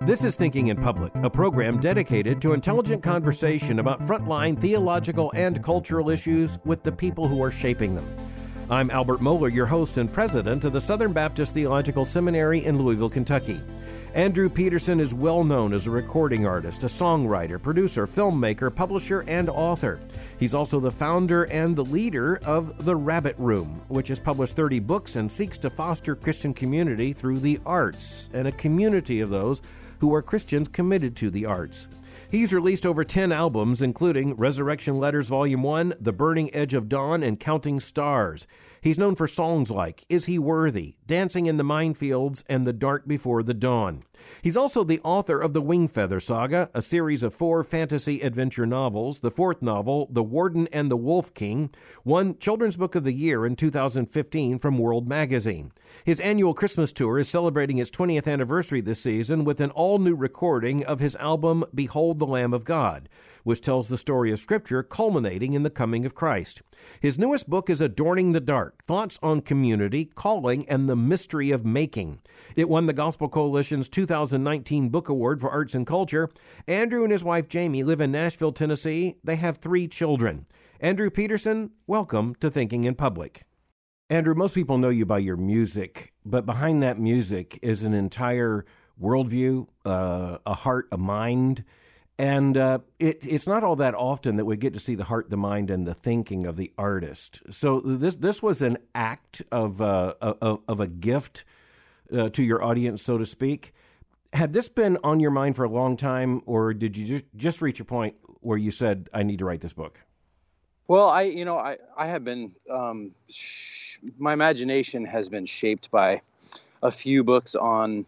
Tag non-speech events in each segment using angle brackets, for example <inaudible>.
This is Thinking in Public, a program dedicated to intelligent conversation about frontline theological and cultural issues with the people who are shaping them. I'm Albert Mohler, your host and president of the Southern Baptist Theological Seminary in Louisville, Kentucky. Andrew Peterson is well known as a recording artist, a songwriter, producer, filmmaker, publisher, and author. He's also the founder and the leader of The Rabbit Room, which has published 30 books and seeks to foster Christian community through the arts and a community of those who are Christians committed to the arts. He's released over 10 albums, including Resurrection Letters Volume 1, The Burning Edge of Dawn, and Counting Stars. He's known for songs like Is He Worthy, Dancing in the Minefields, and The Dark Before the Dawn. He's also the author of the Wingfeather Saga, a series of four fantasy adventure novels. The fourth novel, The Warden and the Wolf King, won Children's Book of the Year in 2015 from World Magazine. His annual Christmas tour is celebrating its 20th anniversary this season with an all new recording of his album Behold the Lamb of God, which tells the story of Scripture culminating in the coming of Christ. His newest book is Adorning the Dark Thoughts on Community, Calling, and the Mystery of Making. It won the Gospel Coalition's 2019 Book Award for Arts and Culture. Andrew and his wife Jamie live in Nashville, Tennessee. They have three children. Andrew Peterson, welcome to Thinking in Public. Andrew, most people know you by your music, but behind that music is an entire worldview, uh, a heart, a mind. And uh, it, it's not all that often that we get to see the heart, the mind, and the thinking of the artist. So this this was an act of uh, of, of, a gift uh, to your audience, so to speak. Had this been on your mind for a long time, or did you just, reach a point where you said, "I need to write this book"? Well, I you know I I have been um, sh- my imagination has been shaped by a few books on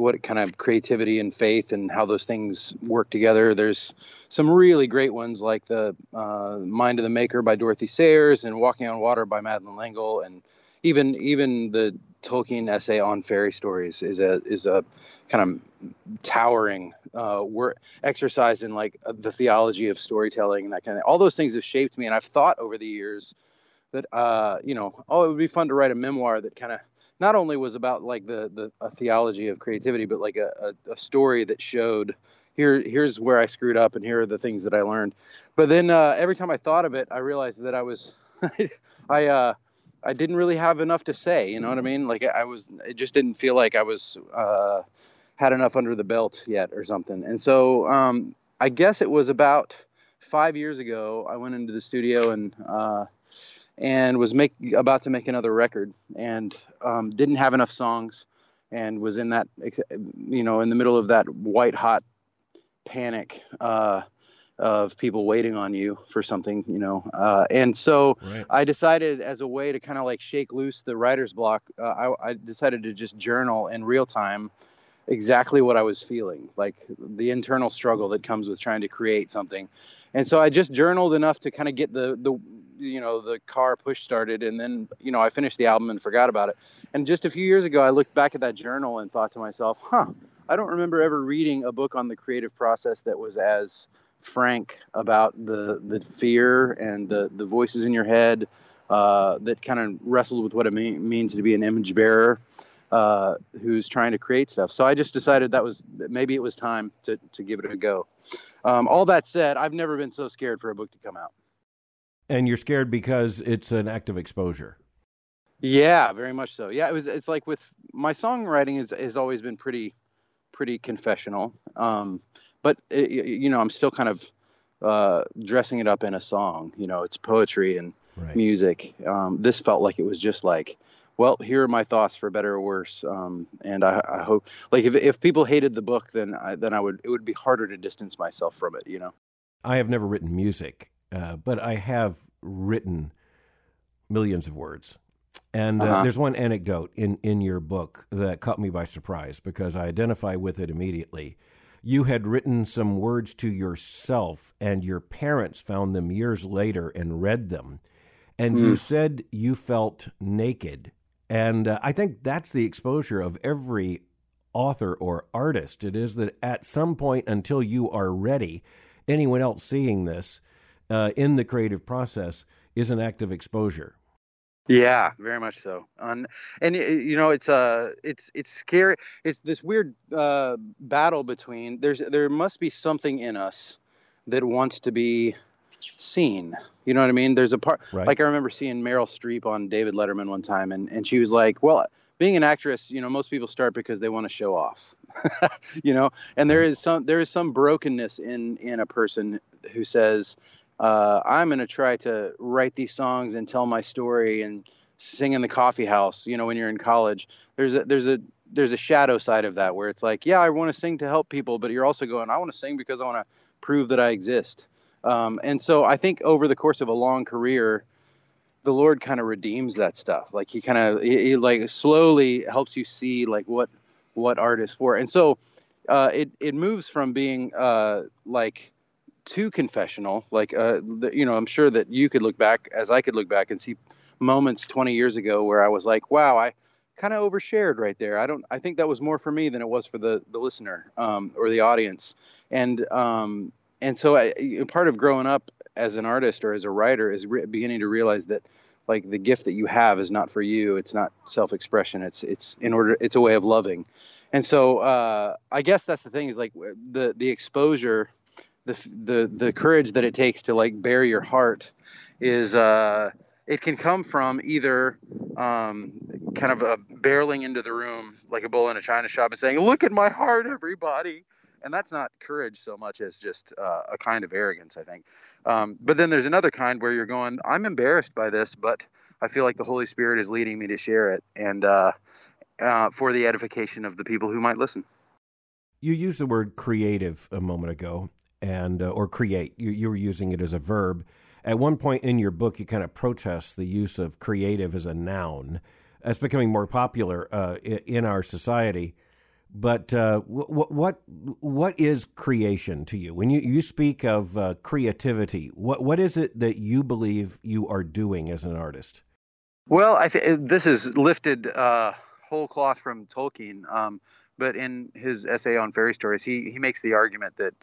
what kind of creativity and faith and how those things work together. There's some really great ones like the uh, Mind of the Maker by Dorothy Sayers and Walking on Water by Madeleine L'Engle, and even even the Tolkien essay on fairy stories is a is a kind of towering uh, work exercise in like the theology of storytelling and that kind of. All those things have shaped me, and I've thought over the years that uh, you know, oh, it would be fun to write a memoir that kind of not only was about like the the a theology of creativity, but like a, a, a, story that showed here here's where I screwed up and here are the things that I learned. But then uh, every time I thought of it, I realized that I was <laughs> I uh, I didn't really have enough to say. You know what I mean? Like I was it just didn't feel like I was uh, had enough under the belt yet or something. And so um, I guess it was about five years ago. I went into the studio and uh, and was make about to make another record and um, didn't have enough songs and was in that you know in the middle of that white hot panic uh, of people waiting on you for something you know uh, and so right. i decided as a way to kind of like shake loose the writer's block uh, I, I decided to just journal in real time exactly what I was feeling, like the internal struggle that comes with trying to create something. And so I just journaled enough to kind of get the the you know the car push started and then you know I finished the album and forgot about it. And just a few years ago I looked back at that journal and thought to myself, "Huh, I don't remember ever reading a book on the creative process that was as frank about the the fear and the the voices in your head uh, that kind of wrestled with what it mean, means to be an image bearer uh, who's trying to create stuff. So I just decided that was maybe it was time to to give it a go. Um, all that said, I've never been so scared for a book to come out. And you're scared because it's an act of exposure. Yeah, very much so. Yeah, it was. It's like with my songwriting is has always been pretty pretty confessional. Um, but it, you know, I'm still kind of uh, dressing it up in a song. You know, it's poetry and right. music. Um, this felt like it was just like well, here are my thoughts for better or worse. Um, and I, I, hope, like, if, if people hated the book, then I, then I would it would be harder to distance myself from it. You know. I have never written music, uh, but I have written millions of words. And uh, uh-huh. there's one anecdote in, in your book that caught me by surprise because I identify with it immediately. You had written some words to yourself, and your parents found them years later and read them. And mm. you said you felt naked and uh, I think that's the exposure of every author or artist. It is that at some point, until you are ready, anyone else seeing this uh, in the creative process is an act of exposure. Yeah, very much so. Um, and you know, it's uh, it's it's scary. It's this weird uh, battle between there's there must be something in us that wants to be seen. You know what I mean? There's a part right. like I remember seeing Meryl Streep on David Letterman one time, and and she was like, "Well, being an actress, you know, most people start because they want to show off, <laughs> you know, and there is some there is some brokenness in in a person who says, uh, I'm going to try to write these songs and tell my story and sing in the coffee house. You know, when you're in college, there's a there's a there's a shadow side of that where it's like, yeah, I want to sing to help people, but you're also going, I want to sing because I want to prove that I exist. Um, and so I think over the course of a long career, the Lord kind of redeems that stuff. Like he kind of he, he, like slowly helps you see like what what art is for. And so uh, it it moves from being uh, like too confessional. Like, uh, the, you know, I'm sure that you could look back, as I could look back and see moments 20 years ago where I was like, wow, I kind of overshared right there. I don't. I think that was more for me than it was for the the listener um, or the audience. And um, and so I, part of growing up as an artist or as a writer is re- beginning to realize that like the gift that you have is not for you. It's not self-expression. It's it's in order. It's a way of loving. And so uh, I guess that's the thing is like the the exposure the the the courage that it takes to like bare your heart is uh, it can come from either um, kind of a barreling into the room like a bull in a china shop and saying, "Look at my heart, everybody." And that's not courage so much as just uh, a kind of arrogance, I think. Um, but then there's another kind where you're going, "I'm embarrassed by this, but I feel like the Holy Spirit is leading me to share it, and uh, uh for the edification of the people who might listen." You used the word creative a moment ago, and uh, or create. You, you were using it as a verb. At one point in your book, you kind of protest the use of creative as a noun. That's becoming more popular uh, in our society. But uh, what what what is creation to you? When you, you speak of uh, creativity, what what is it that you believe you are doing as an artist? Well, I think this is lifted uh, whole cloth from Tolkien. Um, but in his essay on fairy stories, he he makes the argument that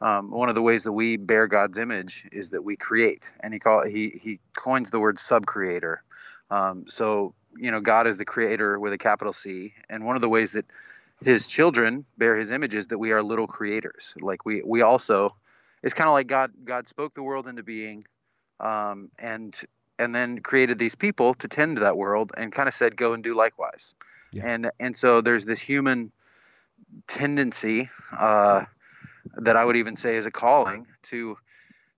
um, one of the ways that we bear God's image is that we create, and he call he he coins the word subcreator. Um, so you know, God is the creator with a capital C, and one of the ways that His children bear His image is that we are little creators. Like we we also, it's kind of like God God spoke the world into being, um, and and then created these people to tend to that world, and kind of said, go and do likewise. Yeah. And and so there's this human tendency. Uh, that I would even say is a calling to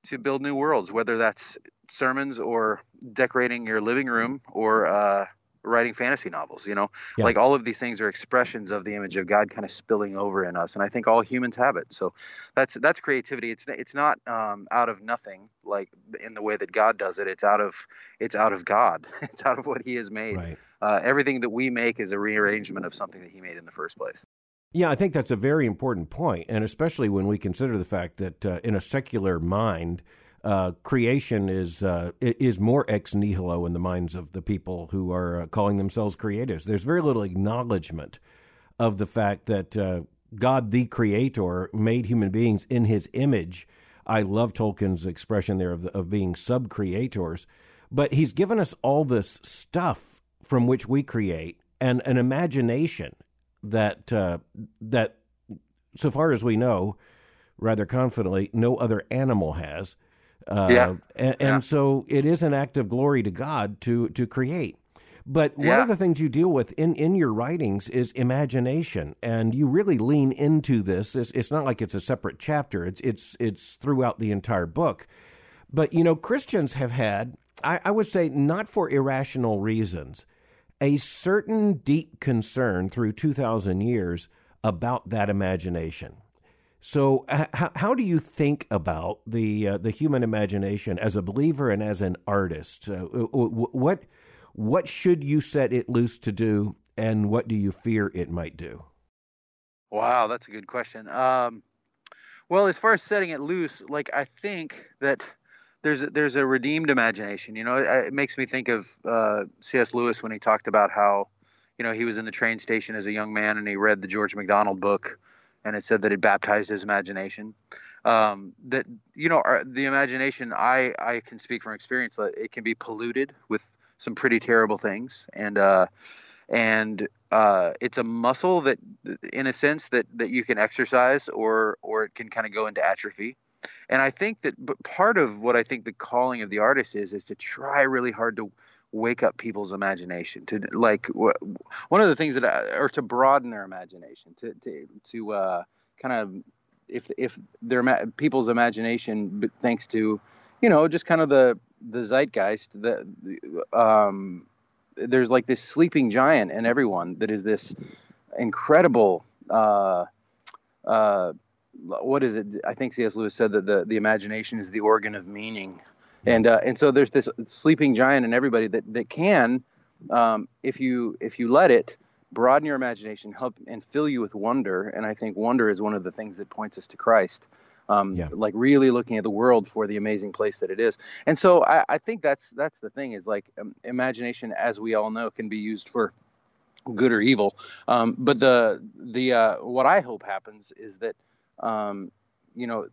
to build new worlds, whether that's sermons or decorating your living room or uh, writing fantasy novels. You know, yeah. like all of these things are expressions of the image of God kind of spilling over in us, and I think all humans have it. So that's that's creativity. It's it's not um, out of nothing like in the way that God does it. It's out of it's out of God. <laughs> It's out of what He has made. Right. Uh, everything that we make is a rearrangement of something that He made in the first place. Yeah, I think that's a very important point, and especially when we consider the fact that uh, in a secular mind, uh, creation is uh, is more ex nihilo in the minds of the people who are uh, calling themselves creatives. There's very little acknowledgement of the fact that uh, God, the Creator, made human beings in His image. I love Tolkien's expression there of, the, of being sub creators, but He's given us all this stuff from which we create and an imagination that uh, that, so far as we know, rather confidently, no other animal has. Uh, yeah. And, and yeah. so it is an act of glory to God to to create. But one yeah. of the things you deal with in, in your writings is imagination, and you really lean into this. It's, it's not like it's a separate chapter; it's it's it's throughout the entire book. But you know, Christians have had, I, I would say, not for irrational reasons, a certain deep concern through 2,000 years about that imagination. So, h- how do you think about the uh, the human imagination as a believer and as an artist? Uh, what what should you set it loose to do, and what do you fear it might do? Wow, that's a good question. Um, well, as far as setting it loose, like I think that there's a, there's a redeemed imagination. You know, it, it makes me think of uh, C.S. Lewis when he talked about how, you know, he was in the train station as a young man and he read the George MacDonald book, and it said that it baptized his imagination. Um, that you know, our, the imagination, I I can speak from experience. It can be polluted with some pretty terrible things, and uh, and uh, it's a muscle that, in a sense, that that you can exercise, or or it can kind of go into atrophy. And I think that, part of what I think the calling of the artist is, is to try really hard to wake up people's imagination to like one of the things that I, or to broaden their imagination to to to uh, kind of if if their people's imagination thanks to you know just kind of the the zeitgeist the um there's like this sleeping giant in everyone that is this incredible uh uh what is it? I think cs lewis said that the the imagination is the organ of meaning. And uh, and so there's this sleeping giant in everybody that that can um, if you if you let it broaden your imagination help and fill you with wonder. And i think wonder is one of the things that points us to christ um, yeah. like really looking at the world for the amazing place that it is. And so i, I think that's that's the thing is like um, imagination as we all know can be used for good or evil. Um, but the the uh, what i hope happens is that um, you know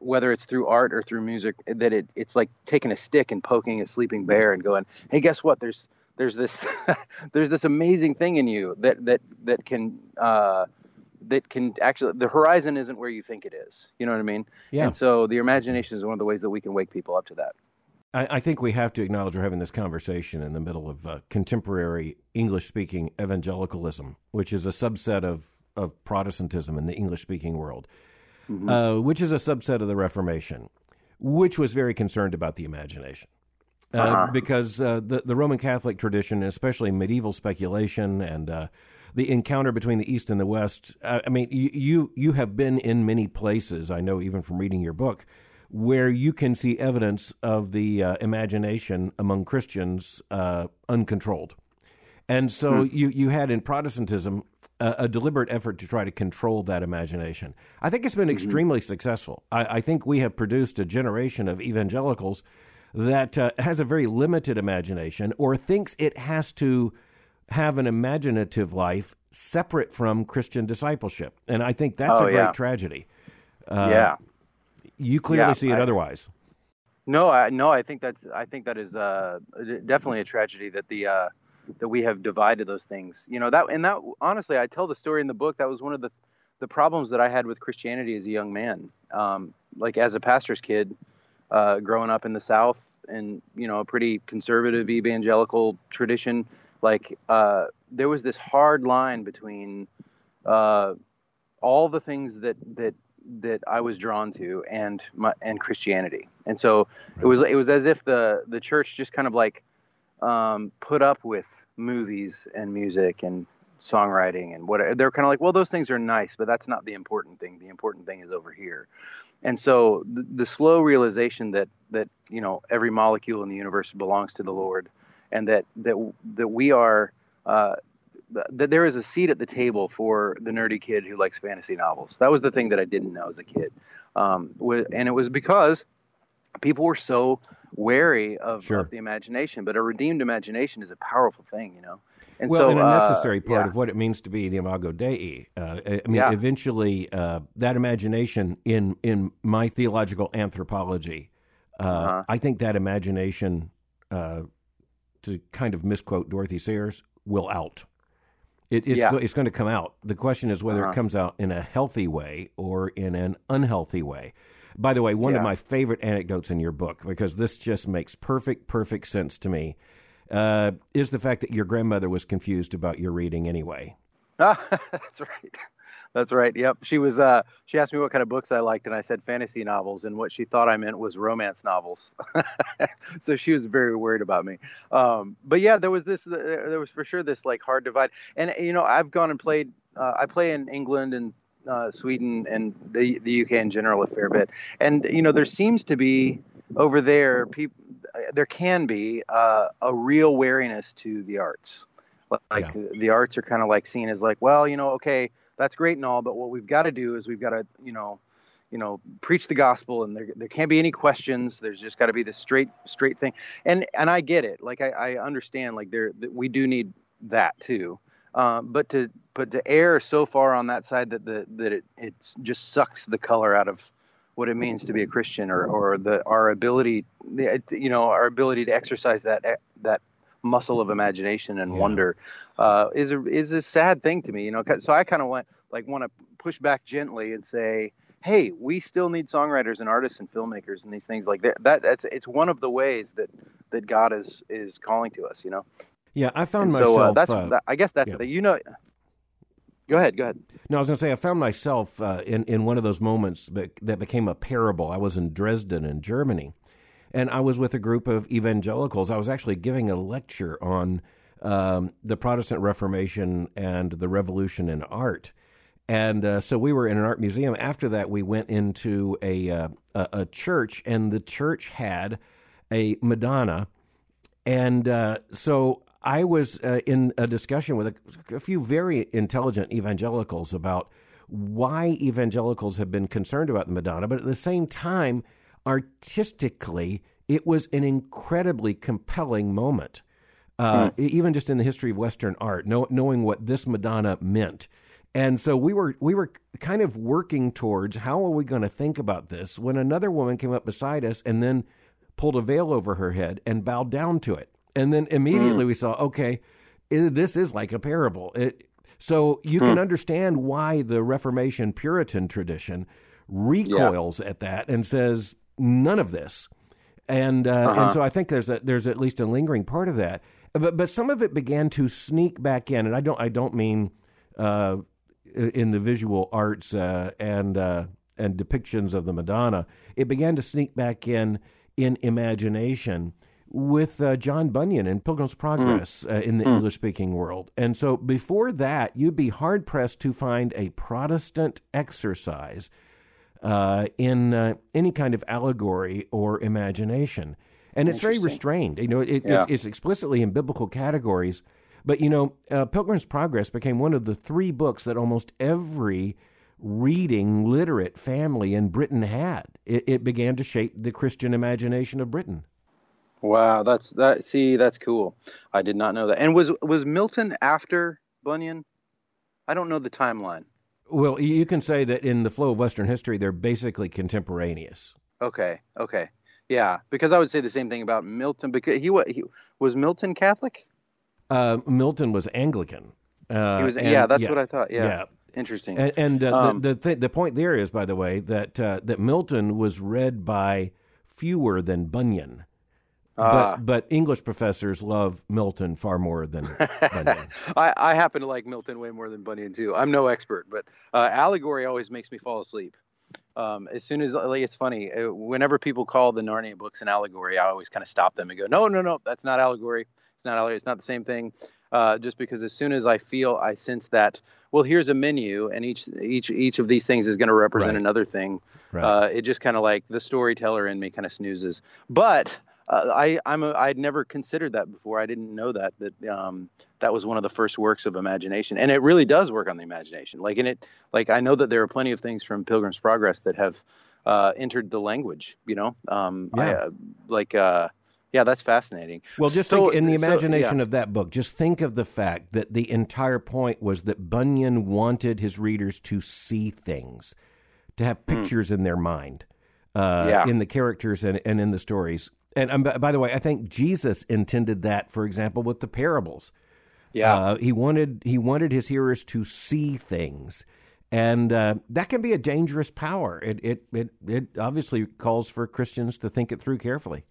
whether it's through art or through music that it, it's like taking a stick and poking a sleeping bear and going hey guess what? There's there's this <laughs> there's this amazing thing in you that that that can uh, that can actually the horizon isn't where you think it is. You know what i mean? Yeah. And so the imagination is one of the ways that we can wake people up to that. I, I think we have to acknowledge we're having this conversation in the middle of uh, contemporary English speaking evangelicalism, which is a subset of, of Protestantism in the English speaking world mm-hmm. uh, which is a subset of the Reformation, which was very concerned about the imagination. Uh, uh-huh. Because uh, the, the Roman Catholic tradition, especially medieval speculation and uh, the encounter between the East and the West, uh, I mean, you, you have been in many places, I know even from reading your book, where you can see evidence of the uh, imagination among Christians uncontrolled. And so hmm. you, you had in Protestantism a, a, deliberate effort to try to control that imagination. I think it's been mm-hmm. extremely successful. I, I, think we have produced a generation of evangelicals that uh, has a very limited imagination or thinks it has to have an imaginative life separate from Christian discipleship. And I think that's oh, a great yeah. tragedy. Uh, yeah. You clearly yeah, see it I, otherwise. No, I, no, I think that's I think that is uh, definitely a tragedy that the uh, that we have divided those things. You know that, and that honestly, I tell the story in the book. That was one of the the problems that I had with Christianity as a young man. Um, like as a pastor's kid, uh, growing up in the South, and you know a pretty conservative evangelical tradition. Like uh, there was this hard line between uh, all the things that that that I was drawn to and my, and Christianity. And so right. it was it was as if the the church just kind of like um, put up with movies and music and songwriting and whatever. They're kind of like, well, those things are nice, but that's not the important thing. The important thing is over here. And so the, the slow realization that that you know every molecule in the universe belongs to the Lord, and that that that we are. Uh, that there is a seat at the table for the nerdy kid who likes fantasy novels. That was the thing that I didn't know as a kid, um, and it was because people were so wary of, sure. of, the imagination. But a redeemed imagination is a powerful thing, you know. And well, so, and a uh, necessary uh, part yeah. of what it means to be the Imago Dei. Uh, I mean, yeah. eventually, uh, that imagination in in my theological anthropology, uh, uh-huh. I think that imagination, uh, to kind of misquote Dorothy Sayers, will out. It, it's, yeah. go, it's going to come out. The question is whether uh-huh. it comes out in a healthy way or in an unhealthy way. By the way, one yeah. of my favorite anecdotes in your book, because this just makes perfect, perfect sense to me, uh, is the fact that your grandmother was confused about your reading anyway. Ah, <laughs> that's right. That's right. Yep. She was. Uh, she asked me what kind of books I liked, and I said fantasy novels, and what she thought I meant was romance novels. <laughs> so she was very worried about me. Um, but yeah, there was this. There was for sure this like hard divide. And you know, I've gone and played. Uh, I play in England and uh, Sweden and the the UK in general a fair bit. And you know, there seems to be over there people there can be uh, a real wariness to the arts. Like yeah. the arts are kind of like seen as like, well, you know, okay, that's great and all, but what we've got to do is we've got to, you know, you know, preach the gospel, and there there can't be any questions. There's just got to be this straight straight thing. And and I get it. Like I, I understand. Like there we do need that too. Uh, but to but to err so far on that side that the that it it just sucks the color out of what it means to be a Christian or or the our ability you know our ability to exercise that that muscle of imagination and yeah. wonder uh, is a is a sad thing to me. You know, so I kind of want like want to push back gently and say, hey, we still need songwriters and artists and filmmakers and these things like that. That that's it's one of the ways that that God is is calling to us. You know. Yeah, I found and myself. So uh, that's uh, I guess that's yeah. the, you know. Go ahead. Go ahead. No, I was going to say I found myself uh, in in one of those moments that became a parable. I was in Dresden in Germany, and I was with a group of evangelicals. I was actually giving a lecture on um, the Protestant Reformation and the Revolution in art. And uh, so we were in an art museum. After that, we went into a, uh, a, a church, and the church had a Madonna. And uh, so I was uh, in a discussion with a, a, few very intelligent evangelicals about why evangelicals have been concerned about the Madonna, but at the same time, artistically, it was an incredibly compelling moment. Uh, mm. Even just in the history of Western art, know, knowing what this Madonna meant. And so we were we were kind of working towards how are we going to think about this when another woman came up beside us and then pulled a veil over her head and bowed down to it. And then immediately mm. we saw, okay, this is like a parable. It, so you mm. can understand why the Reformation Puritan tradition recoils yeah. at that and says none of this. And uh, uh-huh. and so I think there's a, there's at least a lingering part of that. But but some of it began to sneak back in, and I don't I don't mean uh, in the visual arts uh, and uh, and depictions of the Madonna. It began to sneak back in in imagination with uh, John Bunyan in Pilgrim's Progress mm. uh, in the mm. English speaking world. And so before that, you'd be hard pressed to find a Protestant exercise uh, in uh, any kind of allegory or imagination. And it's very restrained. You know, it, yeah. it, it's explicitly in biblical categories. But, you know, uh, Pilgrim's Progress became one of the three books that almost every reading literate family in Britain had. It, it began to shape the Christian imagination of Britain. Wow, that's that. See, that's cool. I did not know that. And was was Milton after Bunyan? I don't know the timeline. Well, you can say that in the flow of Western history, they're basically contemporaneous. Okay. Okay. Yeah, because I would say the same thing about Milton. Because he, was he was Milton Catholic. Uh, Milton was Anglican. Uh, was, and, yeah, that's yeah, what I thought. Yeah. yeah. Interesting. And, and uh, um, the the, th- the point there is, by the way, that uh, that Milton was read by fewer than Bunyan. Uh, but, but English professors love Milton far more than <laughs> Bunyan. I, I happen to like Milton way more than Bunyan too. I'm no expert, but uh, allegory always makes me fall asleep. Um, as soon as like it's funny, uh, whenever people call the Narnia books an allegory, I always kind of stop them and go, no, no, no, that's not allegory. It's not allegory. It's not the same thing. Uh, just because as soon as I feel, I sense that, well, here's a menu, and each each each of these things is going to represent right. another thing. Right. Uh, it just kind of like the storyteller in me kind of snoozes. But uh, I I'm a, I'd never considered that before. I didn't know that that um, that was one of the first works of imagination, and it really does work on the imagination. Like in it, like I know that there are plenty of things from Pilgrim's Progress that have uh, entered the language. You know, um, yeah. I, uh, like. Uh, yeah, that's fascinating. Well, just so, think in the imagination so, yeah. of that book, just think of the fact that the entire point was that Bunyan wanted his readers to see things, to have hmm. pictures mm. in their mind, uh, yeah. in the characters and, and in the stories. And um, by the way, I think Jesus intended that, for example, with the parables. Yeah, uh, he wanted he wanted his hearers to see things, and uh, that can be a dangerous power. It, it it it obviously calls for Christians to think it through carefully.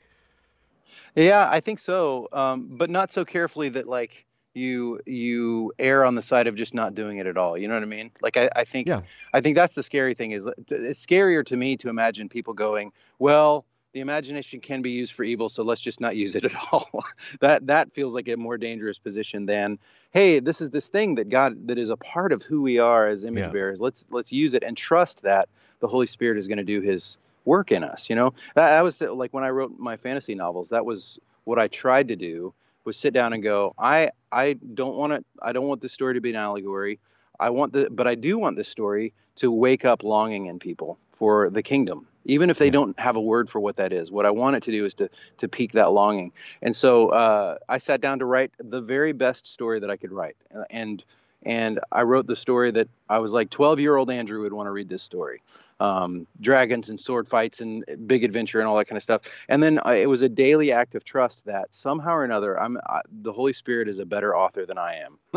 Yeah, I think so, um, but not so carefully that like you you err on the side of just not doing it at all. You know what I mean? Like I, I think yeah. I think that's the scary thing. Is it's scarier to me to imagine people going, well, the imagination can be used for evil, so let's just not use it at all. <laughs> that that feels like a more dangerous position than, hey, this is this thing that God that is a part of who we are as image yeah. bearers. Let's let's use it and trust that the Holy Spirit is going to do His work in us. You know, that, that was like when I wrote my fantasy novels. That was what I tried to do was sit down and go, I I don't want it. I don't want this story to be an allegory. I want the, but I do want this story to wake up longing in people for the kingdom even if they don't have a word for what that is. What I want it to do is to to pique that longing. And so uh, I sat down to write the very best story that I could write, uh, and and I wrote the story that I was like 12 year old Andrew would want to read this story. Um, dragons and sword fights and big adventure and all that kind of stuff. And then I, it was a daily act of trust that somehow or another, I'm I, the Holy Spirit is a better author than I am, <laughs>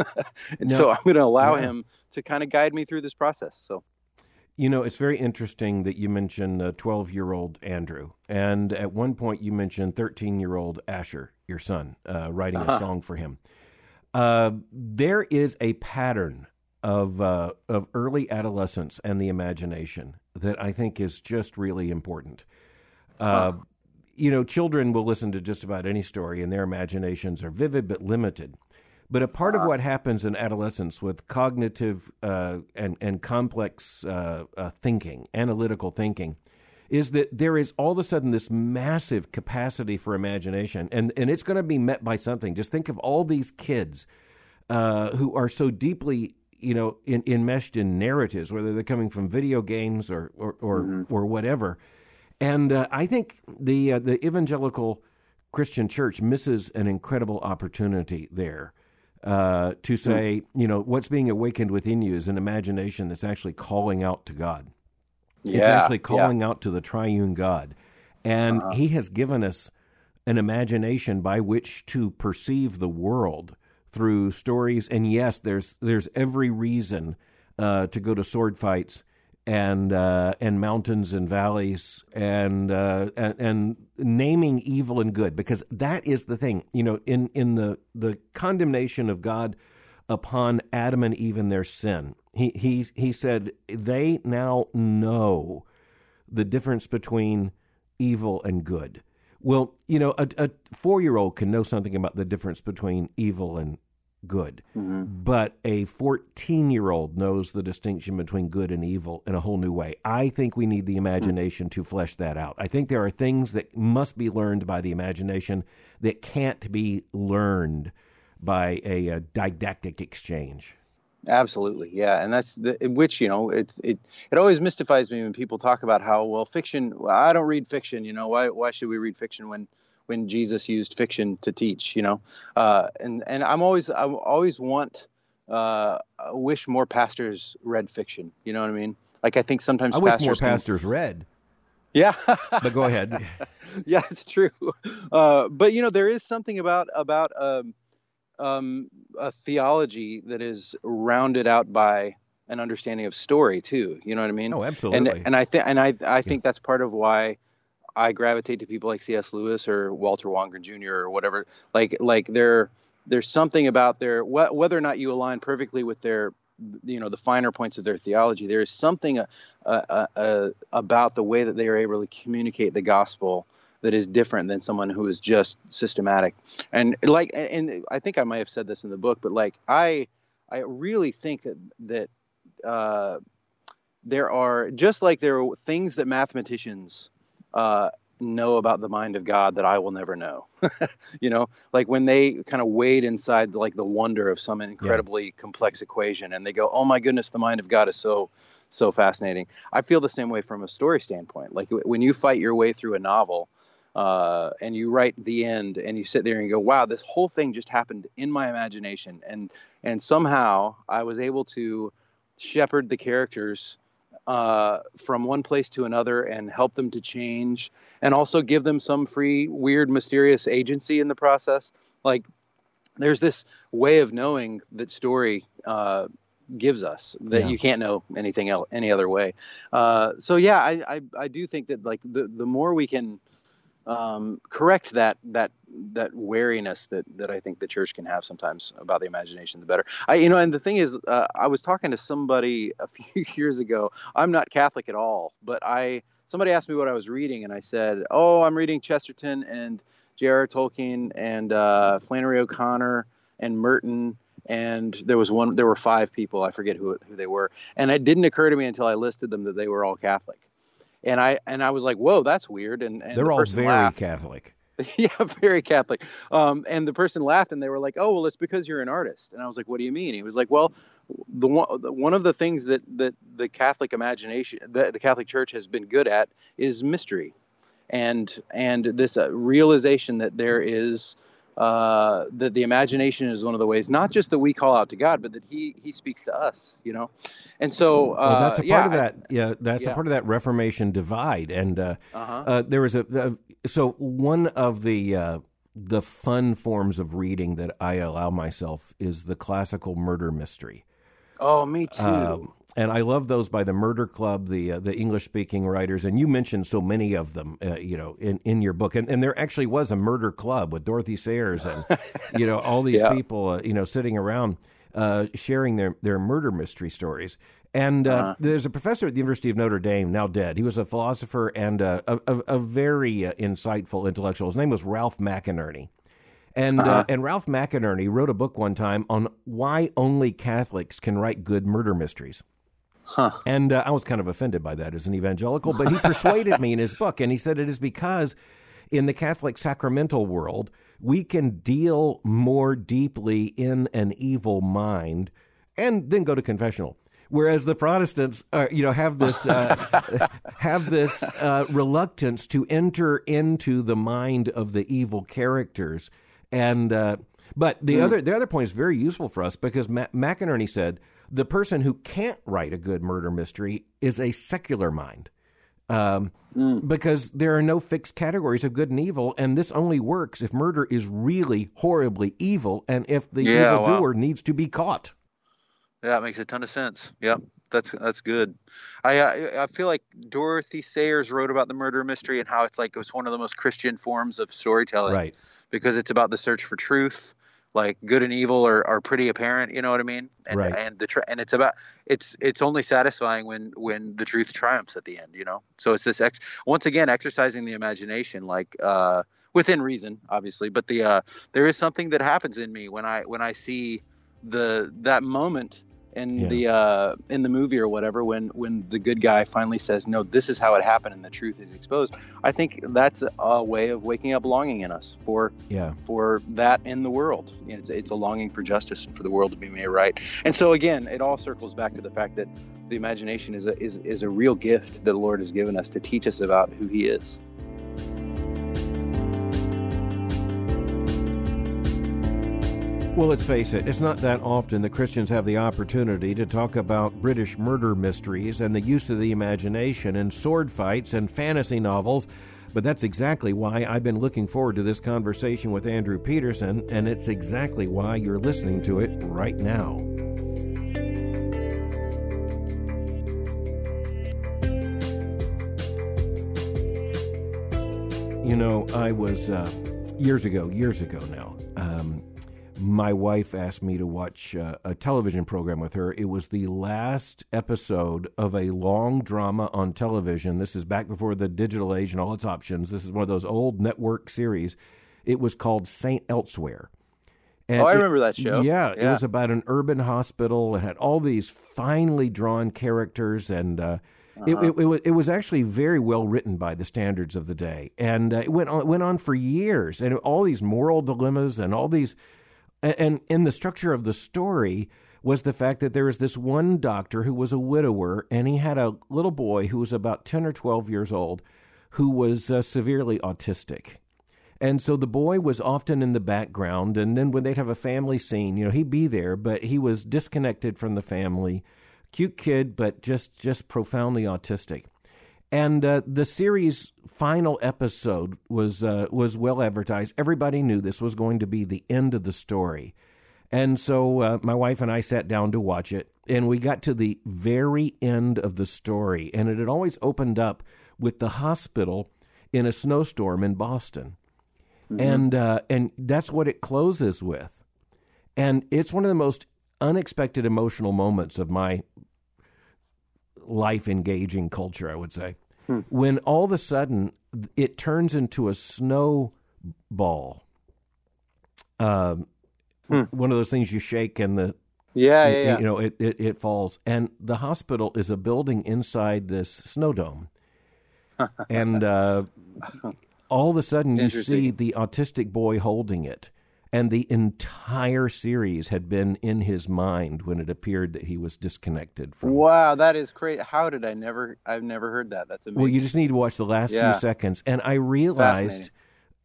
and no, so I'm going to allow yeah. Him to kind of guide me through this process. So. You know, it's very interesting that you mentioned 12 year old Andrew. And at one point, you mentioned 13 year old Asher, your son, uh, writing uh-huh. a song for him. Uh, there is a pattern of uh, of early adolescence and the imagination that I think is just really important. Uh, You know, children will listen to just about any story, and their imaginations are vivid but limited. But a part of what happens in adolescence with cognitive uh, and and complex uh, uh, thinking, analytical thinking, is that there is all of a sudden this massive capacity for imagination, and, and it's going to be met by something. Just think of all these kids uh, who are so deeply, you know, in, enmeshed in narratives, whether they're coming from video games or or or, mm-hmm. or whatever. And uh, I think the uh, the evangelical Christian church misses an incredible opportunity there. Uh, to say, you know, what's being awakened within you is an imagination that's actually calling out to God. Yeah, it's actually calling yeah. out to the triune God. And uh-huh. He has given us an imagination by which to perceive the world through stories. And yes, there's there's every reason uh, to go to sword fights and uh, and mountains and valleys and, uh, and, and naming evil and good because that is the thing. You know, in in the the condemnation of God upon Adam and Eve and their sin he he he said they now know the difference between evil and good. Well, you know, a, a four year old can know something about the difference between evil and good, mm-hmm. but a 14 year old knows the distinction between good and evil in a whole new way. I think we need the imagination to flesh that out. I think there are things that must be learned by the imagination that can't be learned by a, a didactic exchange. Absolutely, yeah, and that's the which you know it it it always mystifies me when people talk about how well fiction. Well, I don't read fiction, you know. Why why should we read fiction when when Jesus used fiction to teach, you know? Uh, and and I'm always I always want uh, I wish more pastors read fiction. You know what I mean? Like I think sometimes I wish more pastors can, read. Yeah, <laughs> but go ahead. <laughs> yeah, it's true. Uh, but you know there is something about about. Um, um, a theology that is rounded out by an understanding of story too. You know what I mean? Oh, absolutely. And and I think and I I think yeah. that's part of why I gravitate to people like C.S. Lewis or Walter Wangerin Jr. or whatever. Like like there there's something about their wh- whether or not you align perfectly with their you know the finer points of their theology. There is something uh, uh, uh, about the way that they are able to communicate the gospel that is different than someone who is just systematic. And like, and I think I might have said this in the book, but like, I, I really think that that uh, there are just like there are things that mathematicians uh, know about the mind of God that I will never know. <laughs> you know, like when they kind of wade inside like the wonder of some incredibly yeah. complex equation and they go, "Oh my goodness, the mind of God is so so fascinating." I feel the same way from a story standpoint. Like when you fight your way through a novel, uh, and you write the end and you sit there and go wow this whole thing just happened in my imagination and and somehow i was able to shepherd the characters uh, from one place to another and help them to change and also give them some free weird mysterious agency in the process like there's this way of knowing that story uh, gives us that yeah. you can't know anything else any other way uh, so yeah I, I, I do think that like the the more we can um, correct that that that wariness that that I think the church can have sometimes about the imagination, the better. I you know, and the thing is, uh, I was talking to somebody <laughs> a few years ago. I'm not Catholic at all, but I somebody asked me what I was reading, and I said, "Oh, I'm reading Chesterton and J.R.R. Tolkien and uh, Flannery O'Connor and Merton." And there was one. There were five people. I forget who who they were, and it didn't occur to me until I listed them that they were all Catholic and I and I was like, "Whoa, that's weird." And, and they're the all very laughed. Catholic. <laughs> yeah, very Catholic. Um, and the person laughed, and they were like, "Oh, well, it's because you're an artist." And I was like, "What do you mean?" He was like, "Well, the one one of the things that that the Catholic imagination, the, the Catholic Church has been good at is mystery, and and this uh, realization that there is." Uh, that the imagination is one of the ways, not just that we call out to God, but that He He speaks to us. You know, and so uh, well, that's a part yeah, of that. Yeah, that's yeah. a part of that Reformation divide. And uh, Uh-huh. uh, there was a, so one of the uh, the fun forms of reading that I allow myself is the classical murder mystery. Oh, me too. Um, and I love those by the Murder Club, the uh, the English speaking writers, and you mentioned so many of them, uh, you know, in, in your book. And, and there actually was a murder club with Dorothy Sayers and you know all <laughs> these Yeah. people, uh, you know, sitting around uh, sharing their their murder mystery stories. And uh, Uh-huh. there's a professor at the University of Notre Dame, now dead. He was a philosopher and uh, a, a, a very uh, insightful intellectual. His name was Ralph McInerny. And Uh-huh. uh, and Ralph McInerny wrote a book one time on why only Catholics can write good murder mysteries. Huh. And uh, I was kind of offended by that as an evangelical, but he persuaded me in his book, and he said it is because in the Catholic sacramental world we can deal more deeply in an evil mind, and then go to confessional. Whereas the Protestants, uh, you know, have this uh, <laughs> have this uh, reluctance to enter into the mind of the evil characters, and uh, but the other the other point is very useful for us because Ma- McInerny said the person who can't write a good murder mystery is a secular mind. Um, Because there are no fixed categories of good and evil, and this only works if murder is really horribly evil and if the Yeah, wow. needs to be caught. Yeah, it makes a ton of sense. Yep, that's that's good. I I, I feel like Dorothy Sayers wrote about the murder mystery and how it's like it was one of the most Christian forms of storytelling, Right. Because it's about the search for truth. Like good and evil are, are pretty apparent, you know what I mean? And Right. and the tr- and it's about it's it's only satisfying when when the truth triumphs at the end, you know. So it's this ex- once again exercising the imagination, like uh, within reason, obviously. But the uh, there is something that happens in me when I when I see the that moment in Yeah. the uh, in the movie or whatever when when the good guy finally says no this is how it happened and the truth is exposed i think that's a way of waking up longing in us for Yeah. for that in the world it's, it's a longing for justice and for the world to be made right and so again it all circles back to the fact that the imagination is a is, is a real gift that the lord has given us to teach us about who he is Well, let's face it, it's not that often that Christians have the opportunity to talk about British murder mysteries and the use of the imagination in sword fights and fantasy novels. But that's exactly why I've been looking forward to this conversation with Andrew Peterson, and it's exactly why you're listening to it right now. You know, I was uh, years ago, years ago now. Um, my wife asked me to watch uh, a television program with her. It was the last episode of a long drama on television. This is back before the digital age and all its options. This is one of those old network series. It was called Saint Elsewhere. And oh i it- remember that show yeah, it was about an urban hospital. It had all these finely drawn characters, and uh, it, it, it, was, it was actually very well written by the standards of the day. And uh, it went on, went on for years, and all these moral dilemmas and all these. And, in the structure of the story was the fact that there was this one doctor who was a widower, and he had a little boy who was about ten or twelve years old, who was uh, severely autistic. And so the boy was often in the background, and then when they'd have a family scene, you know, he'd be there, but he was disconnected from the family. Cute kid, but just just profoundly autistic. And uh, the series' final episode was uh, was well advertised. Everybody knew this was going to be the end of the story, and so uh, my wife and I sat down to watch it. And we got to the very end of the story, and it had always opened up with the hospital in a snowstorm in Boston and uh, and that's what it closes with, and it's one of the most unexpected emotional moments of my life engaging culture. I would say. When all of a sudden it turns into a snowball, um, one of those things you shake and the yeah yeah, you- yeah. you know it, it it falls, and the hospital is a building inside this snow dome, <laughs> and uh, <laughs> all of a sudden you see the autistic boy holding it and the entire series had been in his mind when it appeared that he was disconnected from wow that is great how did i never i've never heard that that's amazing well you just need to watch the last Yeah. few seconds and i realized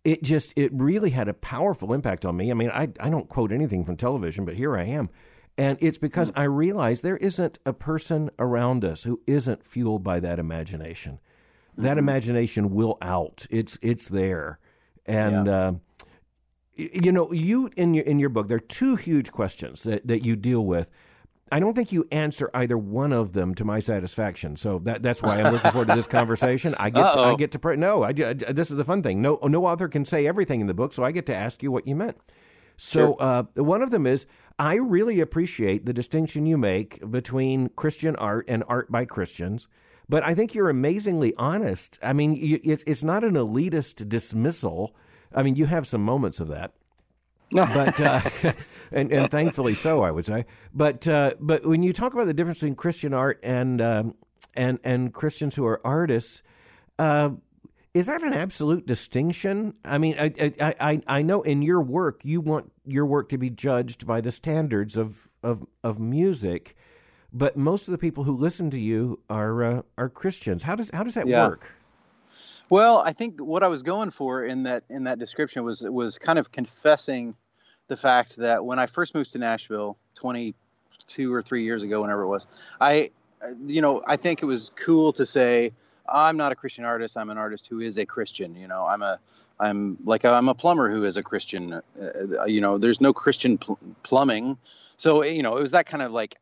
it just it really had a powerful impact on me. I mean, I I don't quote anything from television, but here I am. And it's because I realize there isn't a person around us who isn't fueled by that imagination. That mm-hmm. imagination will out. It's it's there, and yeah. uh, you know you in your in your book there are two huge questions that, that you deal with. I don't think you answer either one of them to my satisfaction. So that that's why I'm looking forward to this <laughs> conversation. I get to, I get to pray. No, I, I, this is the fun thing. No no author can say everything in the book, so I get to ask you what you meant. So sure. uh, one of them is I really appreciate the distinction you make between Christian art and art by Christians, but I think you're amazingly honest. I mean, it's it's not an elitist dismissal. I mean, you have some moments of that. but uh, <laughs> <laughs> and and thankfully so, I would say. But uh, but when you talk about the difference between Christian art and um, and and Christians who are artists, uh, is that an absolute distinction? I mean, I, I, I, I know in your work you want your work to be judged by the standards of of, of music, but most of the people who listen to you are uh, are Christians. How does how does that yeah. work? Well, I think what I was going for in that in that description was was kind of confessing the fact that when I first moved to Nashville 22 or 3 years ago whenever it was, I you know, I think it was cool to say I'm not a Christian artist. I'm an artist who is a Christian. You know, I'm a, I'm like I'm a plumber who is a Christian. Uh, uh you know, there's no Christian pl- plumbing, so you know, it was that kind of like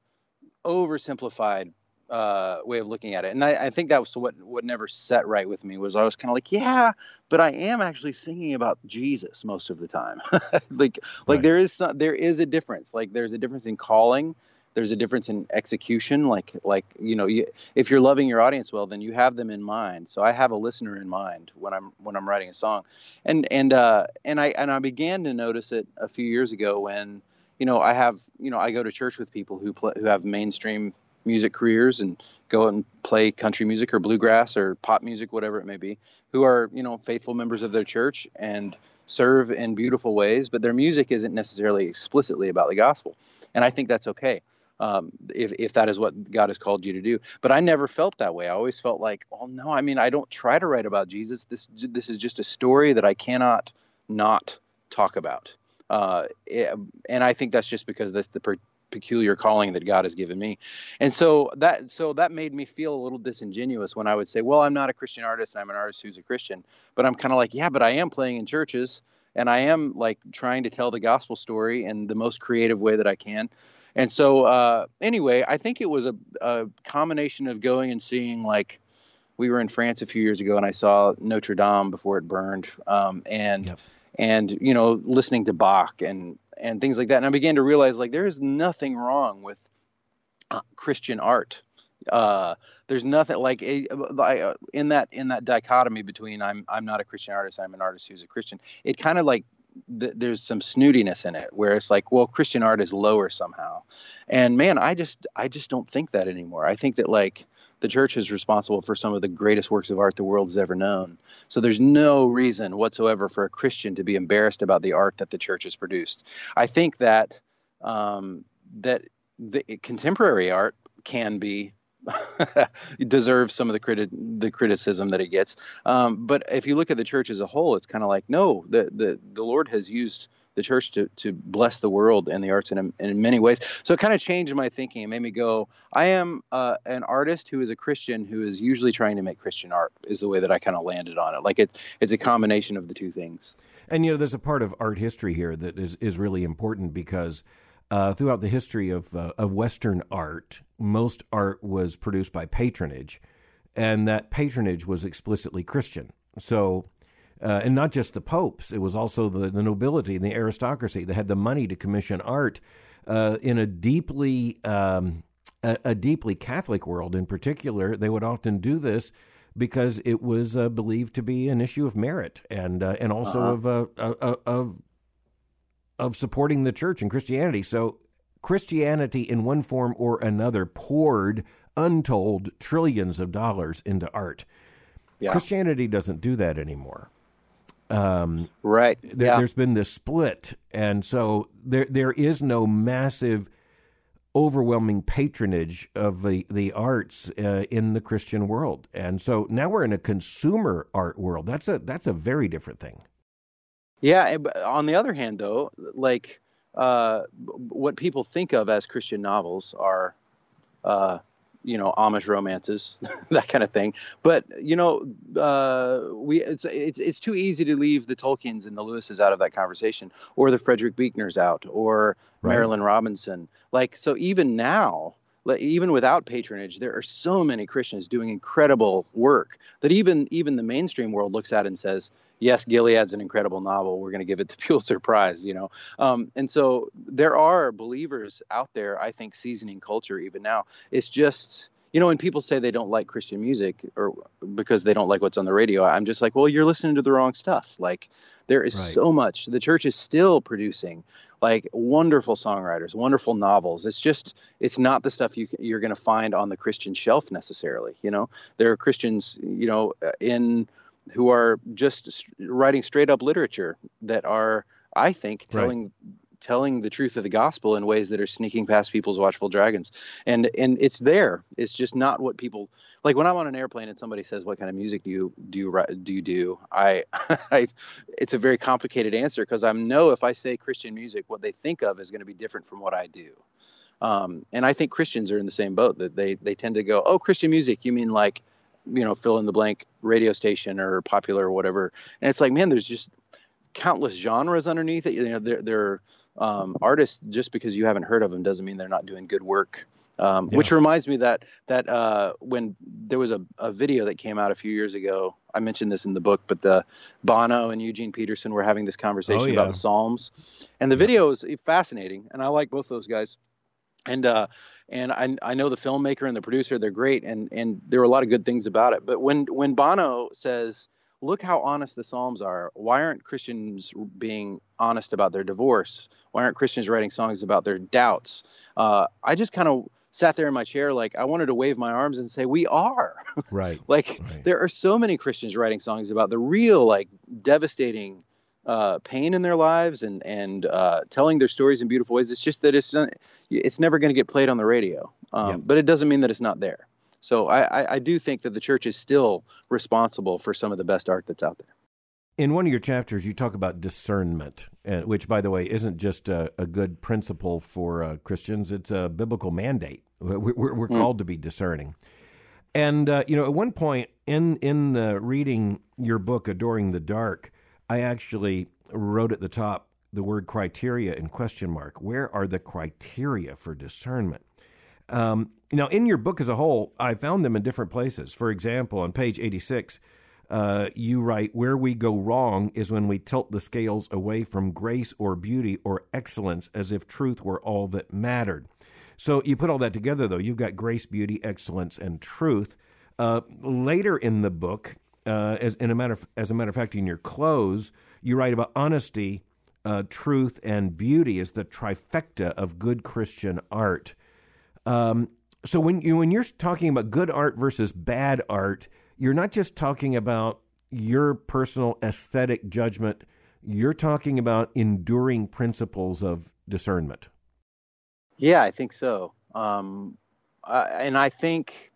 oversimplified uh, way of looking at it. And I, I, think that was what what never set right with me was I was kind of like, yeah, but I am actually singing about Jesus most of the time. <laughs> like like there is some, there is a difference. Like there's a difference in calling there's a difference in execution like like you know you, if you're loving your audience well then you have them in mind so i have a listener in mind when i'm when i'm writing a song and and uh and i and i began to notice it a few years ago when you know i have you know i go to church with people who play who have mainstream music careers and go out and play country music or bluegrass or pop music whatever it may be who are you know faithful members of their church and serve in beautiful ways but their music isn't necessarily explicitly about the gospel and i think that's okay um, if, if that is what God has called you to do. But I never felt that way. I always felt like, oh no, I mean, I don't try to write about Jesus. This this is just a story that I cannot not talk about. Uh, eh, and I think that's just because that's the peculiar calling that God has given me. And so that so that made me feel a little disingenuous when I would say, well, I'm not a Christian artist. I'm an artist who's a Christian. But I'm kind of like, yeah, but I am playing in churches and I am like trying to tell the gospel story in the most creative way that I can. And so, uh, anyway, I think it was a, a combination of going and seeing like we were in France a few years ago, and I saw Notre Dame before it burned, um, and yep. and you know listening to Bach and and things like that, and I began to realize like there is nothing wrong with uh, Christian art. Uh, there's nothing like a, uh, in that in that dichotomy between I'm I'm not a Christian artist, I'm an artist who's a Christian. It kind of like th- there's some snootiness in it where it's like well christian art is lower somehow and man i just i just don't think that anymore i think that like the church is responsible for some of the greatest works of art the world has ever known so there's no reason whatsoever for a christian to be embarrassed about the art that the church has produced i think that um, that the contemporary art can be <laughs> deserves some of the criti- the criticism that it gets. Um, but if you look at the church as a whole, it's kind of like no, the, the the Lord has used the church to to bless the world and the arts in in many ways. So it kind of changed my thinking and made me go, I am uh, an artist who is a Christian who is usually trying to make Christian art. Is the way that I kind of landed on it. Like it it's a combination of the two things. And you know, there's a part of art history here that is is really important because uh, throughout the history of uh, of Western art, most art was produced by patronage, and that patronage was explicitly Christian. So, uh, and not just the popes; it was also the, the nobility and the aristocracy that had the money to commission art uh, in a deeply um, a, a, deeply Catholic world. In particular, they would often do this because it was uh, believed to be an issue of merit and uh, and also uh-huh. of of of supporting the church and Christianity. So Christianity, in one form or another, poured untold trillions of dollars into art. Yeah. Christianity doesn't do that anymore. Um, right. There, has been this split, and so there there is no massive, overwhelming patronage of the the arts uh, in the Christian world, and so now we're in a consumer art world. That's a that's a very different thing. Yeah, on the other hand, though, like uh, what people think of as Christian novels are, uh, you know, Amish romances, <laughs> that kind of thing. But you know, uh, we it's it's it's too easy to leave the Tolkien's and the Lewises out of that conversation, or the Frederick Buechners out, or right. Marilynne Robinson. Like so, even now, even without patronage, there are so many Christians doing incredible work that even even the mainstream world looks at and says, "Yes, Gilead's an incredible novel. We're going to give it the <laughs> Pulitzer Prize." You know, um, and so there are believers out there. I think seasoning culture even now. It's just you know, when people say they don't like Christian music or because they don't like what's on the radio, I'm just like, well, you're listening to the wrong stuff. Like, there is right. so much. The church is still producing like wonderful songwriters, wonderful novels. It's just, it's not the stuff you you're going to find on the Christian shelf necessarily. You know, there are Christians, you know, uh, in who are just writing straight up literature that are, I think, telling right telling the truth of the gospel in ways that are sneaking past people's watchful dragons. And and it's there. It's just not what people like when i'm on an airplane and somebody says what kind of music do you do you do you do? I, <laughs> I it's a very complicated answer because i know if i say christian music what they think of is going to be different from what i do. Um, and i think christians are in the same boat that they they tend to go oh christian music? You mean like you know fill in the blank radio station or popular or whatever? And it's like man there's just countless genres underneath it. You know they're, they're um, artists just because you haven't heard of them doesn't mean they're not doing good work. Um, yeah. Which reminds me that that uh, when there was a, a video that came out a few years ago, I mentioned this in the book, but the Bono and Eugene Peterson were having this conversation oh, yeah. about the Psalms, and the yeah. video is fascinating, and I like both those guys. And uh, and I, I know the filmmaker and the producer; they're great, and and there were a lot of good things about it. But when when Bono says look how honest the Psalms are. Why aren't Christians being honest about their divorce? Why aren't Christians writing songs about their doubts? Uh, I just kind of sat there in my chair like I wanted to wave my arms and say we are. <laughs> Right. like right. there are so many Christians writing songs about the real like devastating uh, pain in their lives and and uh, telling their stories in beautiful ways. It's just that it's not, it's never going to get played on the radio. Um, yep. But it doesn't mean that it's not there. So I, I, do think that the church is still responsible for some of the best art that's out there. In one of your chapters, you talk about discernment, which, by the way, isn't just a, a good principle for uh, Christians, it's a biblical mandate. We're, we're, we're mm. called to be discerning. And, uh, you know, at one point in, in the reading your book, Adorning the Dark, I actually wrote at the top the word criteria in question mark. Where are the criteria for discernment? Um, now, in your book as a whole, I found them in different places. For example, on page 86, uh, you write, Where we go wrong is when we tilt the scales away from grace or beauty or excellence as if truth were all that mattered. So you put all that together, though. You've got grace, beauty, excellence, and truth. Uh, later in the book, uh, as, in a matter of, as a matter of fact, in your close, you write about honesty, uh, truth, and beauty as the trifecta of good Christian art. Um, so when you when you're talking about good art versus bad art, you're not just talking about your personal aesthetic judgment. You're talking about enduring principles of discernment. Yeah, I think so. Um, uh, and I think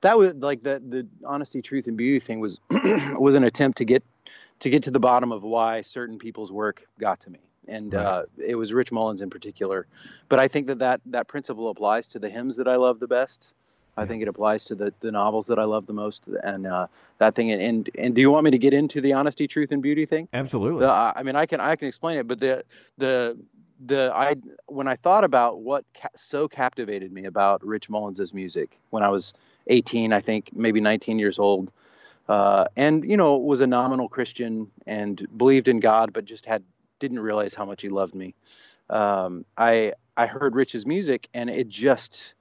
that was like the the honesty, truth, and beauty thing was <clears throat> was an attempt to get to get to the bottom of why certain people's work got to me and right. uh, it was Rich Mullins in particular. But I think that, that that principle applies to the hymns that I love the best. I yeah. think it applies to the, the novels that I love the most, and uh, that thing. And and and do you want me to get into the honesty, truth, and beauty thing? Absolutely. The, I mean, I can I can explain it, but the the the I when I thought about what ca- so captivated me about Rich Mullins's music when I was 18, I think maybe 19 years old, uh, and you know was a nominal Christian and believed in God, but just had didn't realize how much he loved me. Um, I I heard Rich's music and it just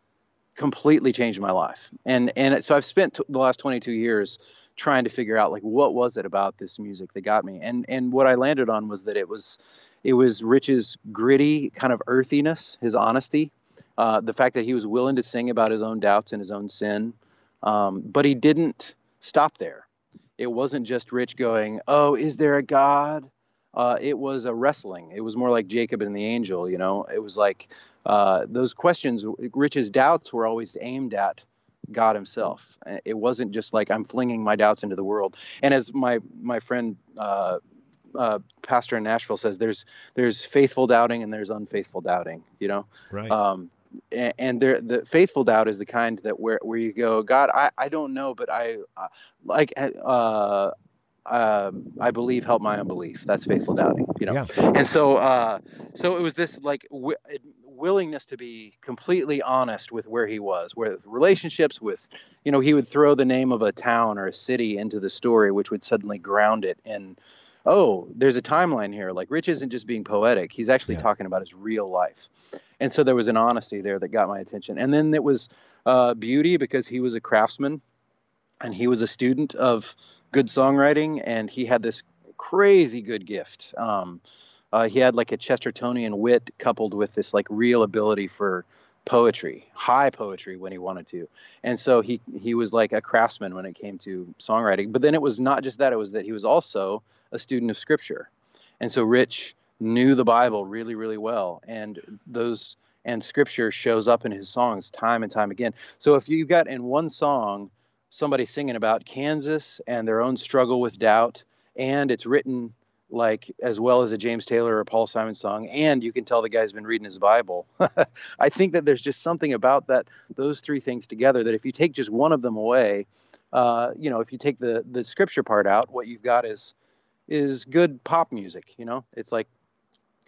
completely changed my life. And and so I've spent the last 22 years trying to figure out like what was it about this music that got me. And and what I landed on was that it was it was Rich's gritty kind of earthiness, his honesty, uh, the fact that he was willing to sing about his own doubts and his own sin, um, but he didn't stop there. It wasn't just Rich going, "Oh, is there a God?" Uh, it was a wrestling. It was more like Jacob and the angel, you know. It was like uh, those questions. Rich's doubts were always aimed at God Himself. It wasn't just like I'm flinging my doubts into the world. And as my my friend uh, uh, pastor in Nashville says there's there's faithful doubting and there's unfaithful doubting. You know, right. Um, and, and there, the faithful doubt is the kind that where where you go, God, I, I don't know, but I uh, like uh, uh, I believe, help my unbelief. That's faithful doubting, you know. Yeah. And so, uh, so it was this like w- willingness to be completely honest with where he was, where relationships with, you know, he would throw the name of a town or a city into the story, which would suddenly ground it in, oh, there's a timeline here. Like Rich isn't just being poetic; he's actually yeah. talking about his real life. And so there was an honesty there that got my attention. And then it was uh, beauty because he was a craftsman and he was a student of good songwriting, and he had this crazy good gift. Um, uh, he had like a Chestertonian wit coupled with this like real ability for poetry, high poetry when he wanted to. And so he he was like a craftsman when it came to songwriting. But then it was not just that; it was that he was also a student of Scripture. And so Rich knew the Bible really, really well, and those and Scripture shows up in his songs time and time again. So if you've got in one song somebody singing about Kansas and their own struggle with doubt, and it's written like as well as a James Taylor or Paul Simon song, and you can tell the guy's been reading his Bible. <laughs> I think that there's just something about that those three things together that if you take just one of them away, uh, you know, if you take the the scripture part out, what you've got is is good pop music. You know, it's like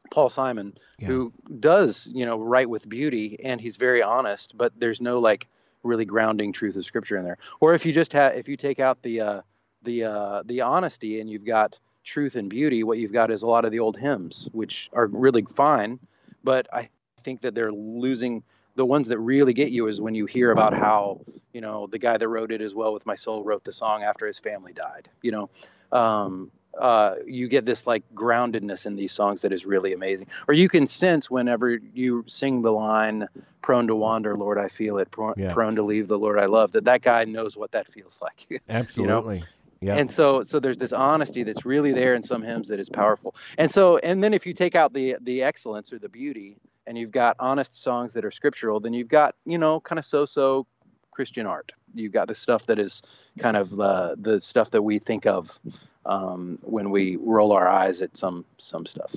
Paul Simon yeah. who does you know write with beauty and he's very honest, but there's no like really grounding truth of scripture in there. Or if you just have, if you take out the uh, the uh, the honesty and you've got truth and beauty, what you've got is a lot of the old hymns, which are really fine, but I think that they're losing the ones that really get you is when you hear about how you know the guy that wrote it as well with my soul wrote the song after his family died you know um, uh, you get this like groundedness in these songs that is really amazing. Or you can sense whenever you sing the line "Prone to wander, Lord, I feel it. Prone, yeah. prone to leave the Lord I love." That that guy knows what that feels <laughs> like. Absolutely. you know? Yeah. And so so there's this honesty that's really there in some hymns that is powerful. And so and then if you take out the the excellence or the beauty and you've got honest songs that are scriptural, then you've got, you know, kind of so-so Christian art. You've got the stuff that is kind of uh, the stuff that we think of um, when we roll our eyes at some some stuff.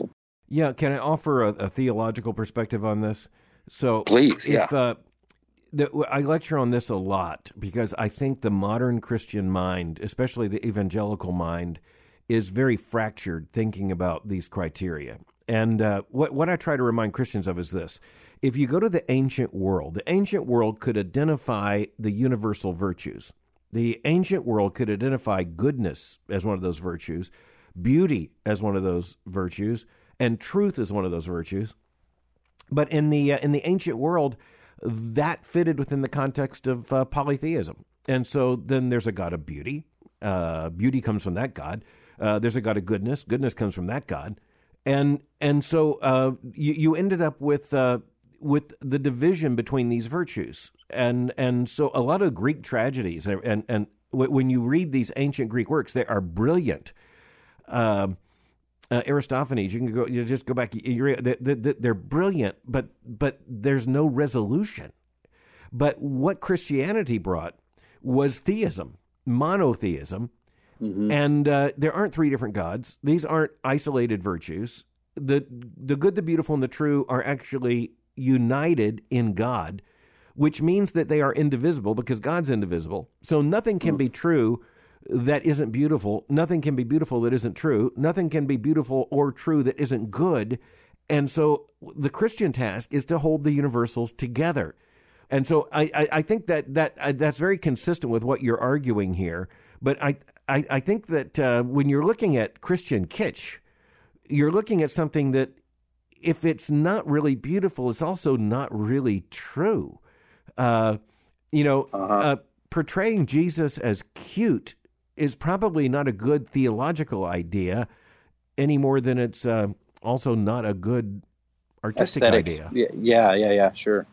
Yeah, can I offer a, a theological perspective on this? So, please, if, yeah. Uh, the, I lecture on this a lot because I think the modern Christian mind, especially the evangelical mind, is very fractured thinking about these criteria. And uh, what what I try to remind Christians of is this: if you go to the ancient world, the ancient world could identify the universal virtues. The ancient world could identify goodness as one of those virtues, beauty as one of those virtues, and truth as one of those virtues. But in the uh, in the ancient world, that fitted within the context of uh, polytheism. And so then there's a God of beauty. Uh, beauty comes from that God. Uh, there's a God of goodness. Goodness comes from that God. And and so uh, you, you ended up with uh, with the division between these virtues. And and so a lot of Greek tragedies and and, and when you read these ancient Greek works, they are brilliant. Um, uh, Aristophanes, you can go, you just go back. They're, they're brilliant, but but there's no resolution. But what Christianity brought was theism, monotheism, mm-hmm. and uh, there aren't three different gods. These aren't isolated virtues. the The good, the beautiful, and the true are actually united in God, which means that they are indivisible because God's indivisible. So nothing can be true that isn't beautiful. Nothing can be beautiful that isn't true. Nothing can be beautiful or true that isn't good. And so the Christian task is to hold the universals together. And so I, I, I think that, that uh, that's very consistent with what you're arguing here. But I, I, I think that uh, when you're looking at Christian kitsch, you're looking at something that if it's not really beautiful, it's also not really true. Uh, you know, uh-huh. uh, portraying Jesus as cute is probably not a good theological idea any more than it's uh, also not a good artistic Aesthetic. idea. Yeah, yeah, yeah, sure.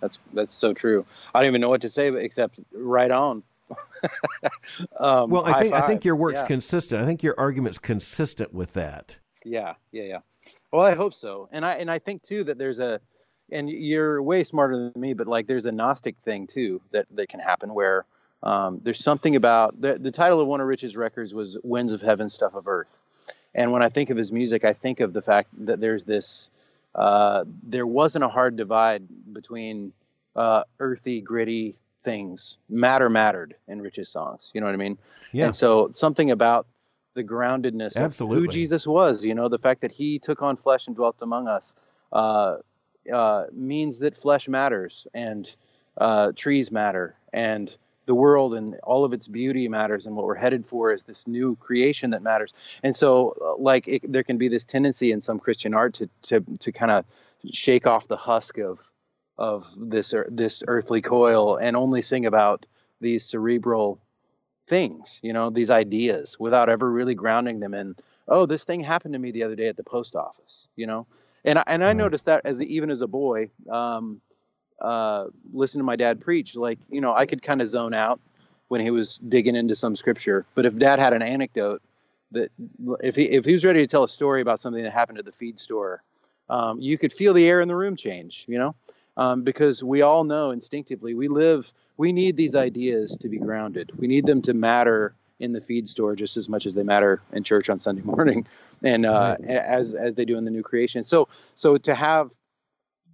That's that's so true. I don't even know what to say except right on. <laughs> um, well, I think five. I think your work's yeah. consistent. I think your argument's consistent with that. Yeah, yeah, yeah. Well, I hope so, and I and I think too that there's a, and you're way smarter than me, but like there's a Gnostic thing too that that can happen where um, there's something about the the title of one of Rich's records was "Winds of Heaven, Stuff of Earth," And when I think of his music, I think of the fact that there's this, uh, there wasn't a hard divide between uh, earthy, gritty things. Matter mattered in Rich's songs. You know what I mean? Yeah. And so something about the groundedness Absolutely. of who Jesus was, you know, the fact that he took on flesh and dwelt among us, uh, uh, means that flesh matters and uh, trees matter and the world and all of its beauty matters and what we're headed for is this new creation that matters and so uh, like it, there can be this tendency in some christian art to to to kind of shake off the husk of of this this earthly coil and only sing about these cerebral things you know these ideas without ever really grounding them in oh this thing happened to me the other day at the post office you know and I, and I noticed that as even as a boy um, uh, listen to my dad preach, like, you know, I could kind of zone out when he was digging into some scripture. But if dad had an anecdote that if he, if he was ready to tell a story about something that happened at the feed store, um, you could feel the air in the room change, you know, um, because we all know instinctively we live, we need these ideas to be grounded. We need them to matter in the feed store just as much as they matter in church on Sunday <laughs> morning and uh, right. as, as they do in the new creation. So, so to have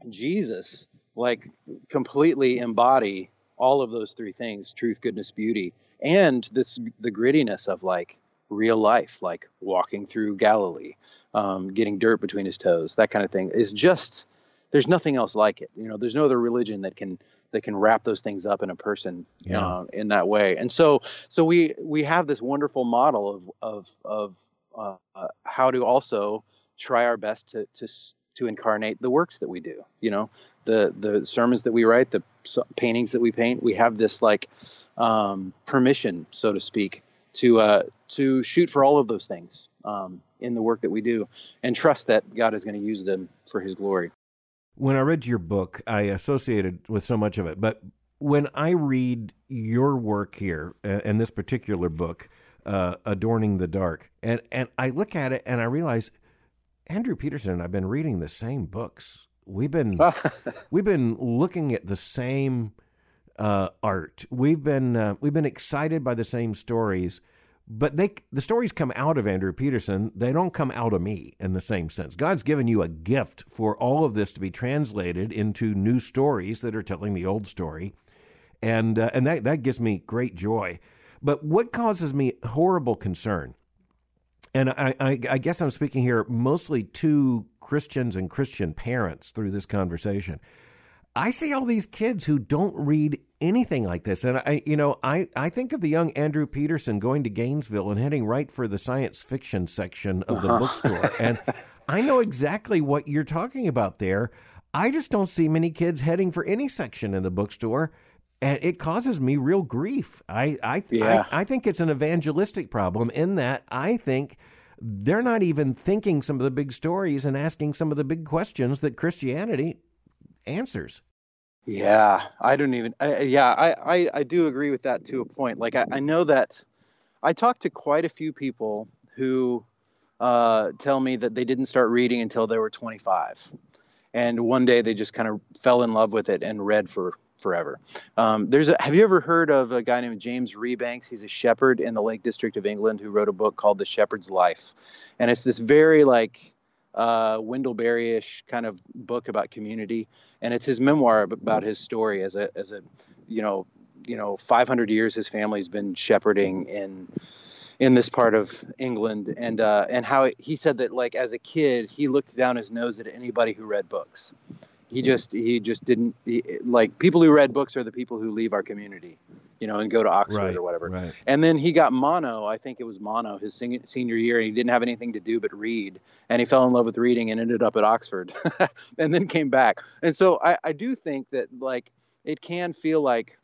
Jesus like completely embody all of those three things truth goodness beauty and this the grittiness of like real life like walking through galilee um, getting dirt between his toes that kind of thing is just there's nothing else like it you know there's no other religion that can that can wrap those things up in a person yeah. uh, in that way and so so we we have this wonderful model of of of uh, how to also try our best to to to incarnate the works that we do. You know, the the sermons that we write, the paintings that we paint. We have this like um, permission, so to speak, to uh, to shoot for all of those things um, in the work that we do, and trust that God is going to use them for His glory. When I read your book, I associated with so much of it, but when I read your work here uh, in this particular book, uh, "Adorning the Dark," and and I look at it and I realize Andrew Peterson and I've been reading the same books. We've been <laughs> we've been looking at the same uh, art. We've been uh, we've been excited by the same stories, but they the stories come out of Andrew Peterson. They don't come out of me in the same sense. God's given you a gift for all of this to be translated into new stories that are telling the old story, and uh, and that that gives me great joy. But what causes me horrible concern and I, I, I, guess I'm speaking here mostly to Christians and Christian parents through this conversation. I see all these kids who don't read anything like this, and I, you know, I, I think of the young Andrew Peterson going to Gainesville and heading right for the science fiction section of the uh-huh. bookstore, and <laughs> I know exactly what you're talking about there. I just don't see many kids heading for any section in the bookstore and it causes me real grief. I I, yeah. I I think it's an evangelistic problem in that I think they're not even thinking some of the big stories and asking some of the big questions that Christianity answers. Yeah, I don't even. I, yeah, I, I I do agree with that to a point. Like I, I know that I talked to quite a few people who uh, tell me that they didn't start reading until they were 25, and one day they just kind of fell in love with it and read for forever. Um, there's a, have you ever heard of a guy named James Rebanks? He's a shepherd in the Lake District of England who wrote a book called The Shepherd's Life, and it's this very like uh, Wendell Berry-ish kind of book about community, and it's his memoir about his story as a as a you know you know 500 years his family's been shepherding in in this part of England, and uh, and how he said that like as a kid he looked down his nose at anybody who read books he just he just didn't he, like people who read books are the people who leave our community you know and go to oxford right, or whatever right. and then he got mono i think it was mono his senior year and he didn't have anything to do but read and he fell in love with reading and ended up at oxford <laughs> and then came back and so I, I do think that like it can feel like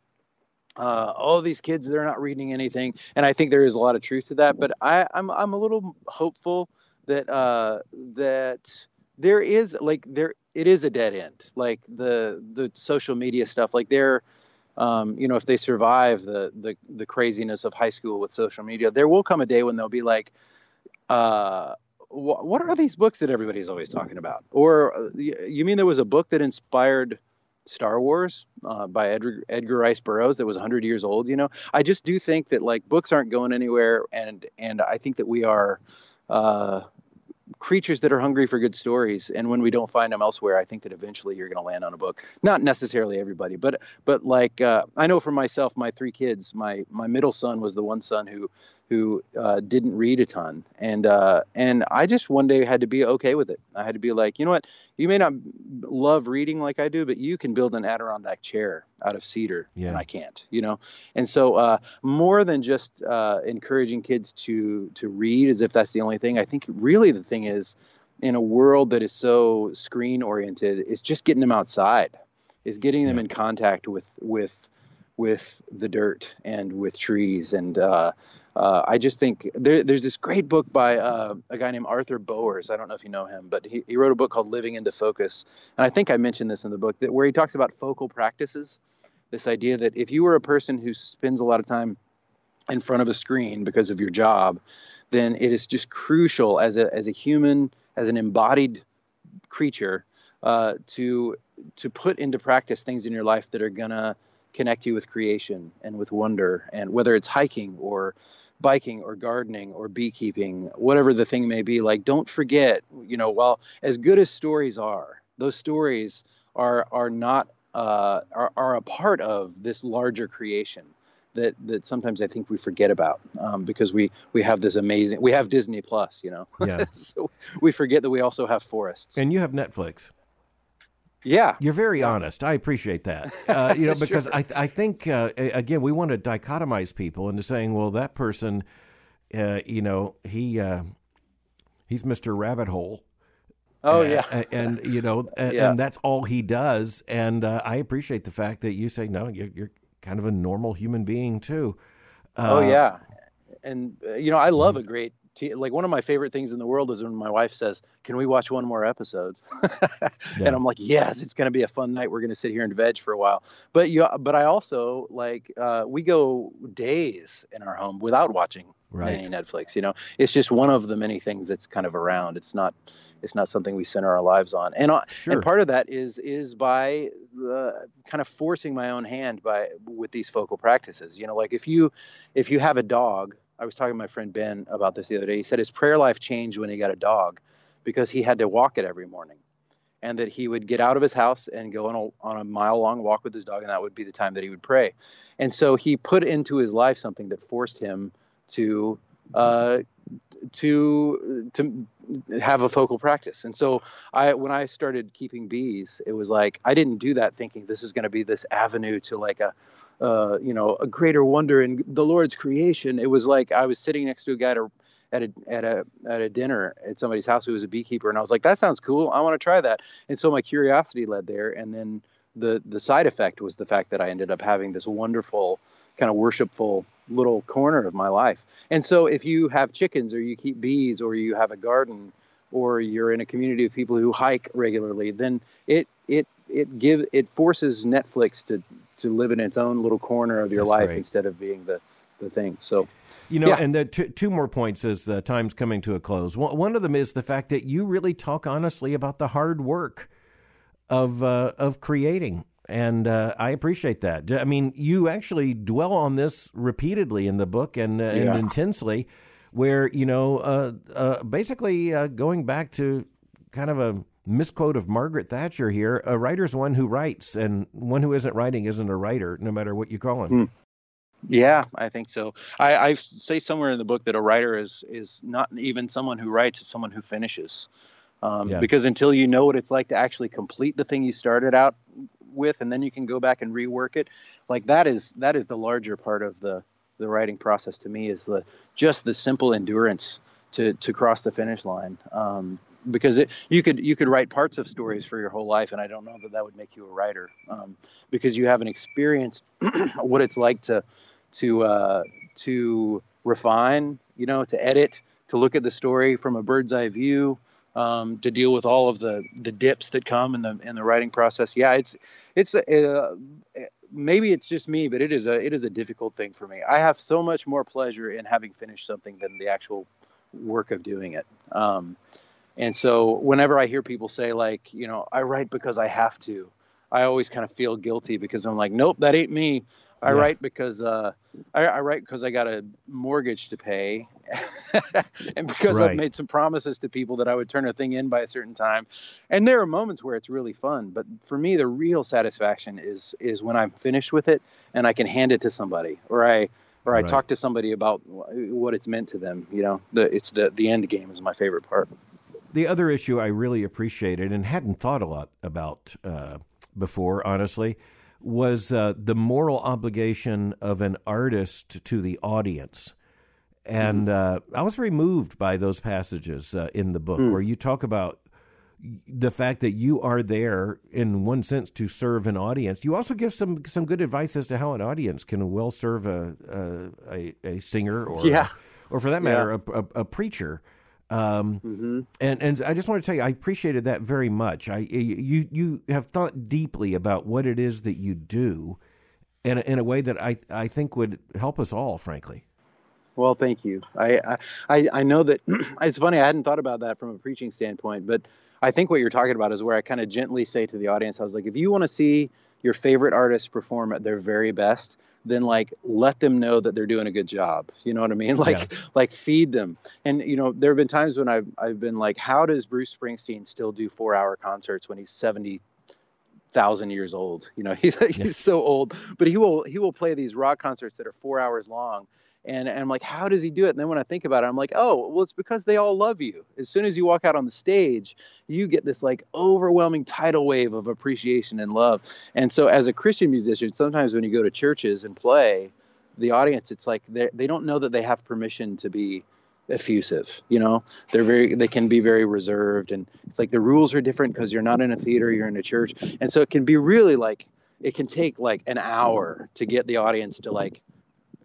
uh, all these kids they're not reading anything and i think there is a lot of truth to that but I, I'm, I'm a little hopeful that uh, that there is like there it is a dead end. Like the the social media stuff, like they're um, you know, if they survive the, the the craziness of high school with social media, there will come a day when they'll be like, uh, wh- what are these books that everybody's always talking about? Or uh, you mean there was a book that inspired Star Wars uh, by Edgar, Edgar Rice Burroughs that was 100 years old? You know, I just do think that like books aren't going anywhere, and and I think that we are uh, creatures that are hungry for good stories and when we don't find them elsewhere i think that eventually you're going to land on a book. Not necessarily everybody but but like uh, i know for myself my three kids my my middle son was the one son who who uh, didn't read a ton, and uh, and I just one day had to be okay with it. I had to be like, you know what, you may not love reading like I do, but you can build an Adirondack chair out of cedar, yeah. and I can't, you know. And so uh, more than just uh, encouraging kids to to read as if that's the only thing, I think really the thing is in a world that is so screen oriented, is just getting them outside, is getting them in contact with with with the dirt and with trees. And uh, uh, I just think there, there's this great book by uh, a guy named Arthur Boers. I don't know if you know him, but he, he wrote a book called Living into Focus. And I think I mentioned this in the book that where he talks about focal practices. This idea that if you were a person who spends a lot of time in front of a screen because of your job, then it is just crucial as a as a human, as an embodied creature, uh, to to put into practice things in your life that are gonna connect you with creation and with wonder. And whether it's hiking or biking or gardening or beekeeping, whatever the thing may be, like don't forget, you know, while as good as stories are, those stories are are not uh, are, are a part of this larger creation that that sometimes I think we forget about um, because we we have this amazing we have Disney Plus, you know. Yeah. <laughs> so we forget that we also have forests. And you have Netflix. Yeah, you're very honest. I appreciate that. <laughs> Uh, you know, because sure. I I think uh, again we want to dichotomize people into saying, well, that person, uh, you know, he uh, he's Mr. Rabbit Hole. Oh yeah, and, you know, <laughs> and, yeah. and, that's all he does. And uh, I appreciate the fact that you say no, you're, you're kind of a normal human being too. oh uh, yeah, and you know, I love a great t- like one of my favorite things in the world is when my wife says, "Can we watch one more episode?" <laughs> yeah. And I'm like, "Yes, it's going to be a fun night. We're going to sit here and veg for a while." But you, but I also like uh, we go days in our home without watching right. any Netflix. You know, it's just one of the many things that's kind of around. It's not it's not something we center our lives on. And uh, sure. and part of that is is by uh, kind of forcing my own hand by with these focal practices. You know, like if you if you have a dog I was talking to my friend Ben about this the other day. He said his prayer life changed when he got a dog because he had to walk it every morning. And that he would get out of his house and go on a, on a mile long walk with his dog, and that would be the time that he would pray. And so he put into his life something that forced him to uh, to to have a focal practice. And so I when I started keeping bees, it was like I didn't do that thinking this is going to be this avenue to like a uh, you know a greater wonder in the Lord's creation. It was like I was sitting next to a guy at a at a at a dinner at somebody's house who was a beekeeper, and I was like, that sounds cool. I want to try that. And so my curiosity led there, and then the the side effect was the fact that I ended up having this wonderful kind of worshipful little corner of my life. And so if you have chickens or you keep bees or you have a garden or you're in a community of people who hike regularly, then it it it give it forces Netflix to to live in its own little corner of your That's life great. instead of being the the thing. So, you know, yeah. and the t- two more points as uh, time's coming to a close. One, one of them is the fact that you really talk honestly about the hard work of uh, of creating and uh, I appreciate that. I mean, you actually dwell on this repeatedly in the book and, uh, yeah. and intensely, where you know, uh, uh basically uh, going back to kind of a misquote of Margaret Thatcher here: a writer's one who writes, and one who isn't writing isn't a writer, no matter what you call him. Hmm. Yeah, I think so. I, I say somewhere in the book that a writer is is not even someone who writes; it's someone who finishes. Um, yeah. Because until you know what it's like to actually complete the thing you started out with and then you can go back and rework it like that is that is the larger part of the the writing process to me is the just the simple endurance to to cross the finish line um, because it, you could you could write parts of stories for your whole life and i don't know that that would make you a writer um, because you haven't experienced <clears throat> what it's like to to uh, to refine you know to edit to look at the story from a bird's eye view um, to deal with all of the the dips that come in the in the writing process. Yeah, it's it's uh, maybe it's just me, but it is a it is a difficult thing for me. I have so much more pleasure in having finished something than the actual work of doing it. Um, and so whenever I hear people say like, you know, I write because I have to, I always kind of feel guilty because I'm like, nope, that ain't me. I yeah. write because uh, I, I, write because I got a mortgage to pay, <laughs> and because right. I've made some promises to people that I would turn a thing in by a certain time. And there are moments where it's really fun, but for me, the real satisfaction is is when I'm finished with it and I can hand it to somebody, or I or I right. talk to somebody about what it's meant to them. You know, the, it's the the end game is my favorite part. The other issue I really appreciated and hadn't thought a lot about uh, before, honestly, was uh, the moral obligation of an artist to the audience. And mm-hmm. uh, I was very moved by those passages uh, in the book mm. where you talk about the fact that you are there in one sense to serve an audience. You also give some some good advice as to how an audience can well serve a a, a, a singer or yeah. or for that matter yeah. a, a, a, preacher. Um, mm-hmm. And and I just want to tell you, I appreciated that very much. I you you have thought deeply about what it is that you do, in a, in a way that I I think would help us all, frankly. Well, thank you. I I I know that <clears throat> it's funny. I hadn't thought about that from a preaching standpoint, but I think what you're talking about is where I kind of gently say to the audience, I was like, if you want to see your favorite artists perform at their very best, then like let them know that they're doing a good job. You know what I mean? <laughs> Like yeah. like feed them. And you know, there have been times when I've I've been like, how does Bruce Springsteen still do four hour concerts when he's 70 thousand years old. You know, he's <laughs> he's yeah. so old, but he will he will play these rock concerts that are four hours long, and, and I'm like, how does he do it? And then when I think about it, I'm like, oh, well, it's because they all love you. As soon as you walk out on the stage, you get this like overwhelming tidal wave of appreciation and love. And so, as a Christian musician, sometimes when you go to churches and play, the audience, it's like they they don't know that they have permission to be effusive you know they're very they can be very reserved and it's like the rules are different because you're not in a theater you're in a church and so it can be really like it can take like an hour to get the audience to like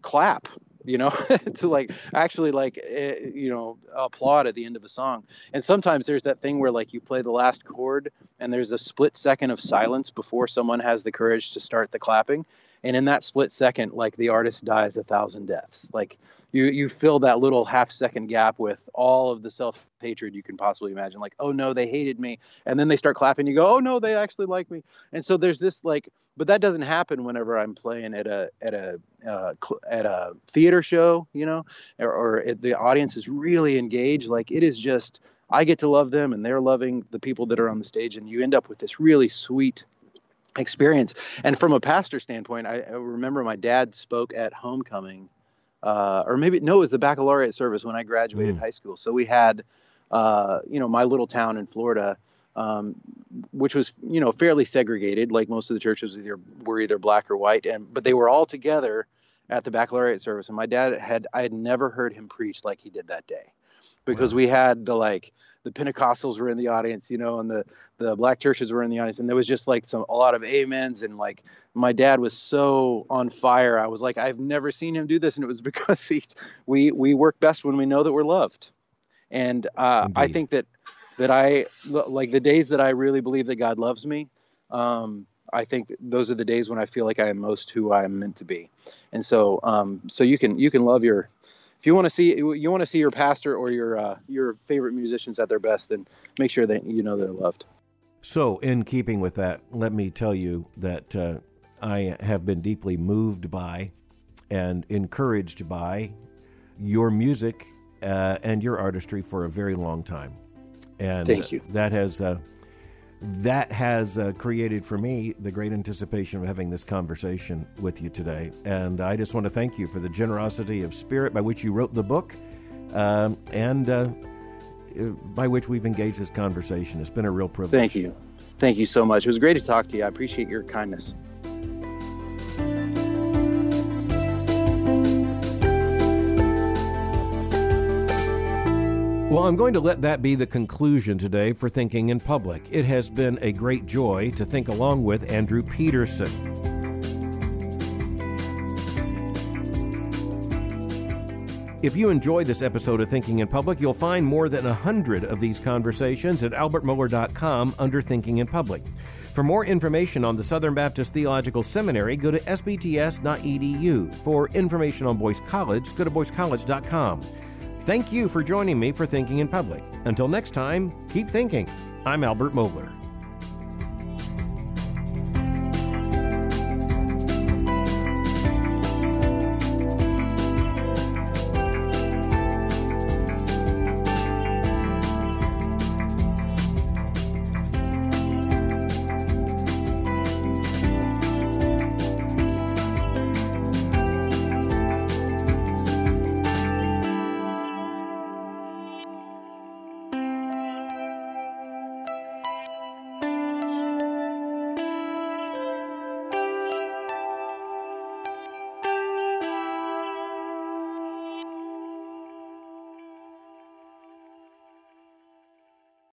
clap you know, <laughs> to like actually like eh, you know applaud at the end of a song. And sometimes there's that thing where like you play the last chord and there's a split second of silence before someone has the courage to start the clapping. And in that split second, like the artist dies a thousand deaths. Like you you fill that little half second gap with all of the self hatred you can possibly imagine. Like, oh no, they hated me, and then they start clapping. You go, oh no, they actually like me. And so there's this like, but that doesn't happen whenever I'm playing at a at a uh, at a theater show, you know, or, or the audience is really engaged. Like it is just I get to love them and they're loving the people that are on the stage, and you end up with this really sweet experience. And from a pastor standpoint, I, I remember my dad spoke at homecoming, uh, or maybe no, it was the baccalaureate service when I graduated mm. high school. So we had, uh, you know, my little town in Florida. Um, which was you know fairly segregated, like most of the churches either were either black or white, and but they were all together at the baccalaureate service. And my dad had I had never heard him preach like he did that day, because wow. we had the like the Pentecostals were in the audience, you know, and the the black churches were in the audience, and there was just like some a lot of amens, and like my dad was so on fire. I was like, I've never seen him do this, and it was <laughs> because he, we we work best when we know that we're loved, and uh, I think that that I like the days that I really believe that God loves me. Um, I think those are the days when I feel like I am most who I am meant to be, and so um, so you can you can love your if you want to see you want to see your pastor or your uh, your favorite musicians at their best, then make sure that you know they're loved. So, in keeping with that, let me tell you that uh, I have been deeply moved by and encouraged by your music uh, and your artistry for a very long time. And Thank you. That has uh, that has uh, created for me the great anticipation of having this conversation with you today. And I just want to thank you for the generosity of spirit by which you wrote the book um, and uh, by which we've engaged this conversation. It's been a real privilege. Thank you. Thank you so much. It was great to talk to you. I appreciate your kindness. Well, I'm going to let that be the conclusion today for Thinking in Public. It has been a great joy to think along with Andrew Peterson. If you enjoyed this episode of Thinking in Public, you'll find more than a hundred of these conversations at albertmohler.com under Thinking in Public. For more information on the Southern Baptist Theological Seminary, go to sbts.edu. For information on Boyce College, go to boycecollege.com. Thank you for joining me for Thinking in Public. Until next time, keep thinking. I'm Albert Mohler.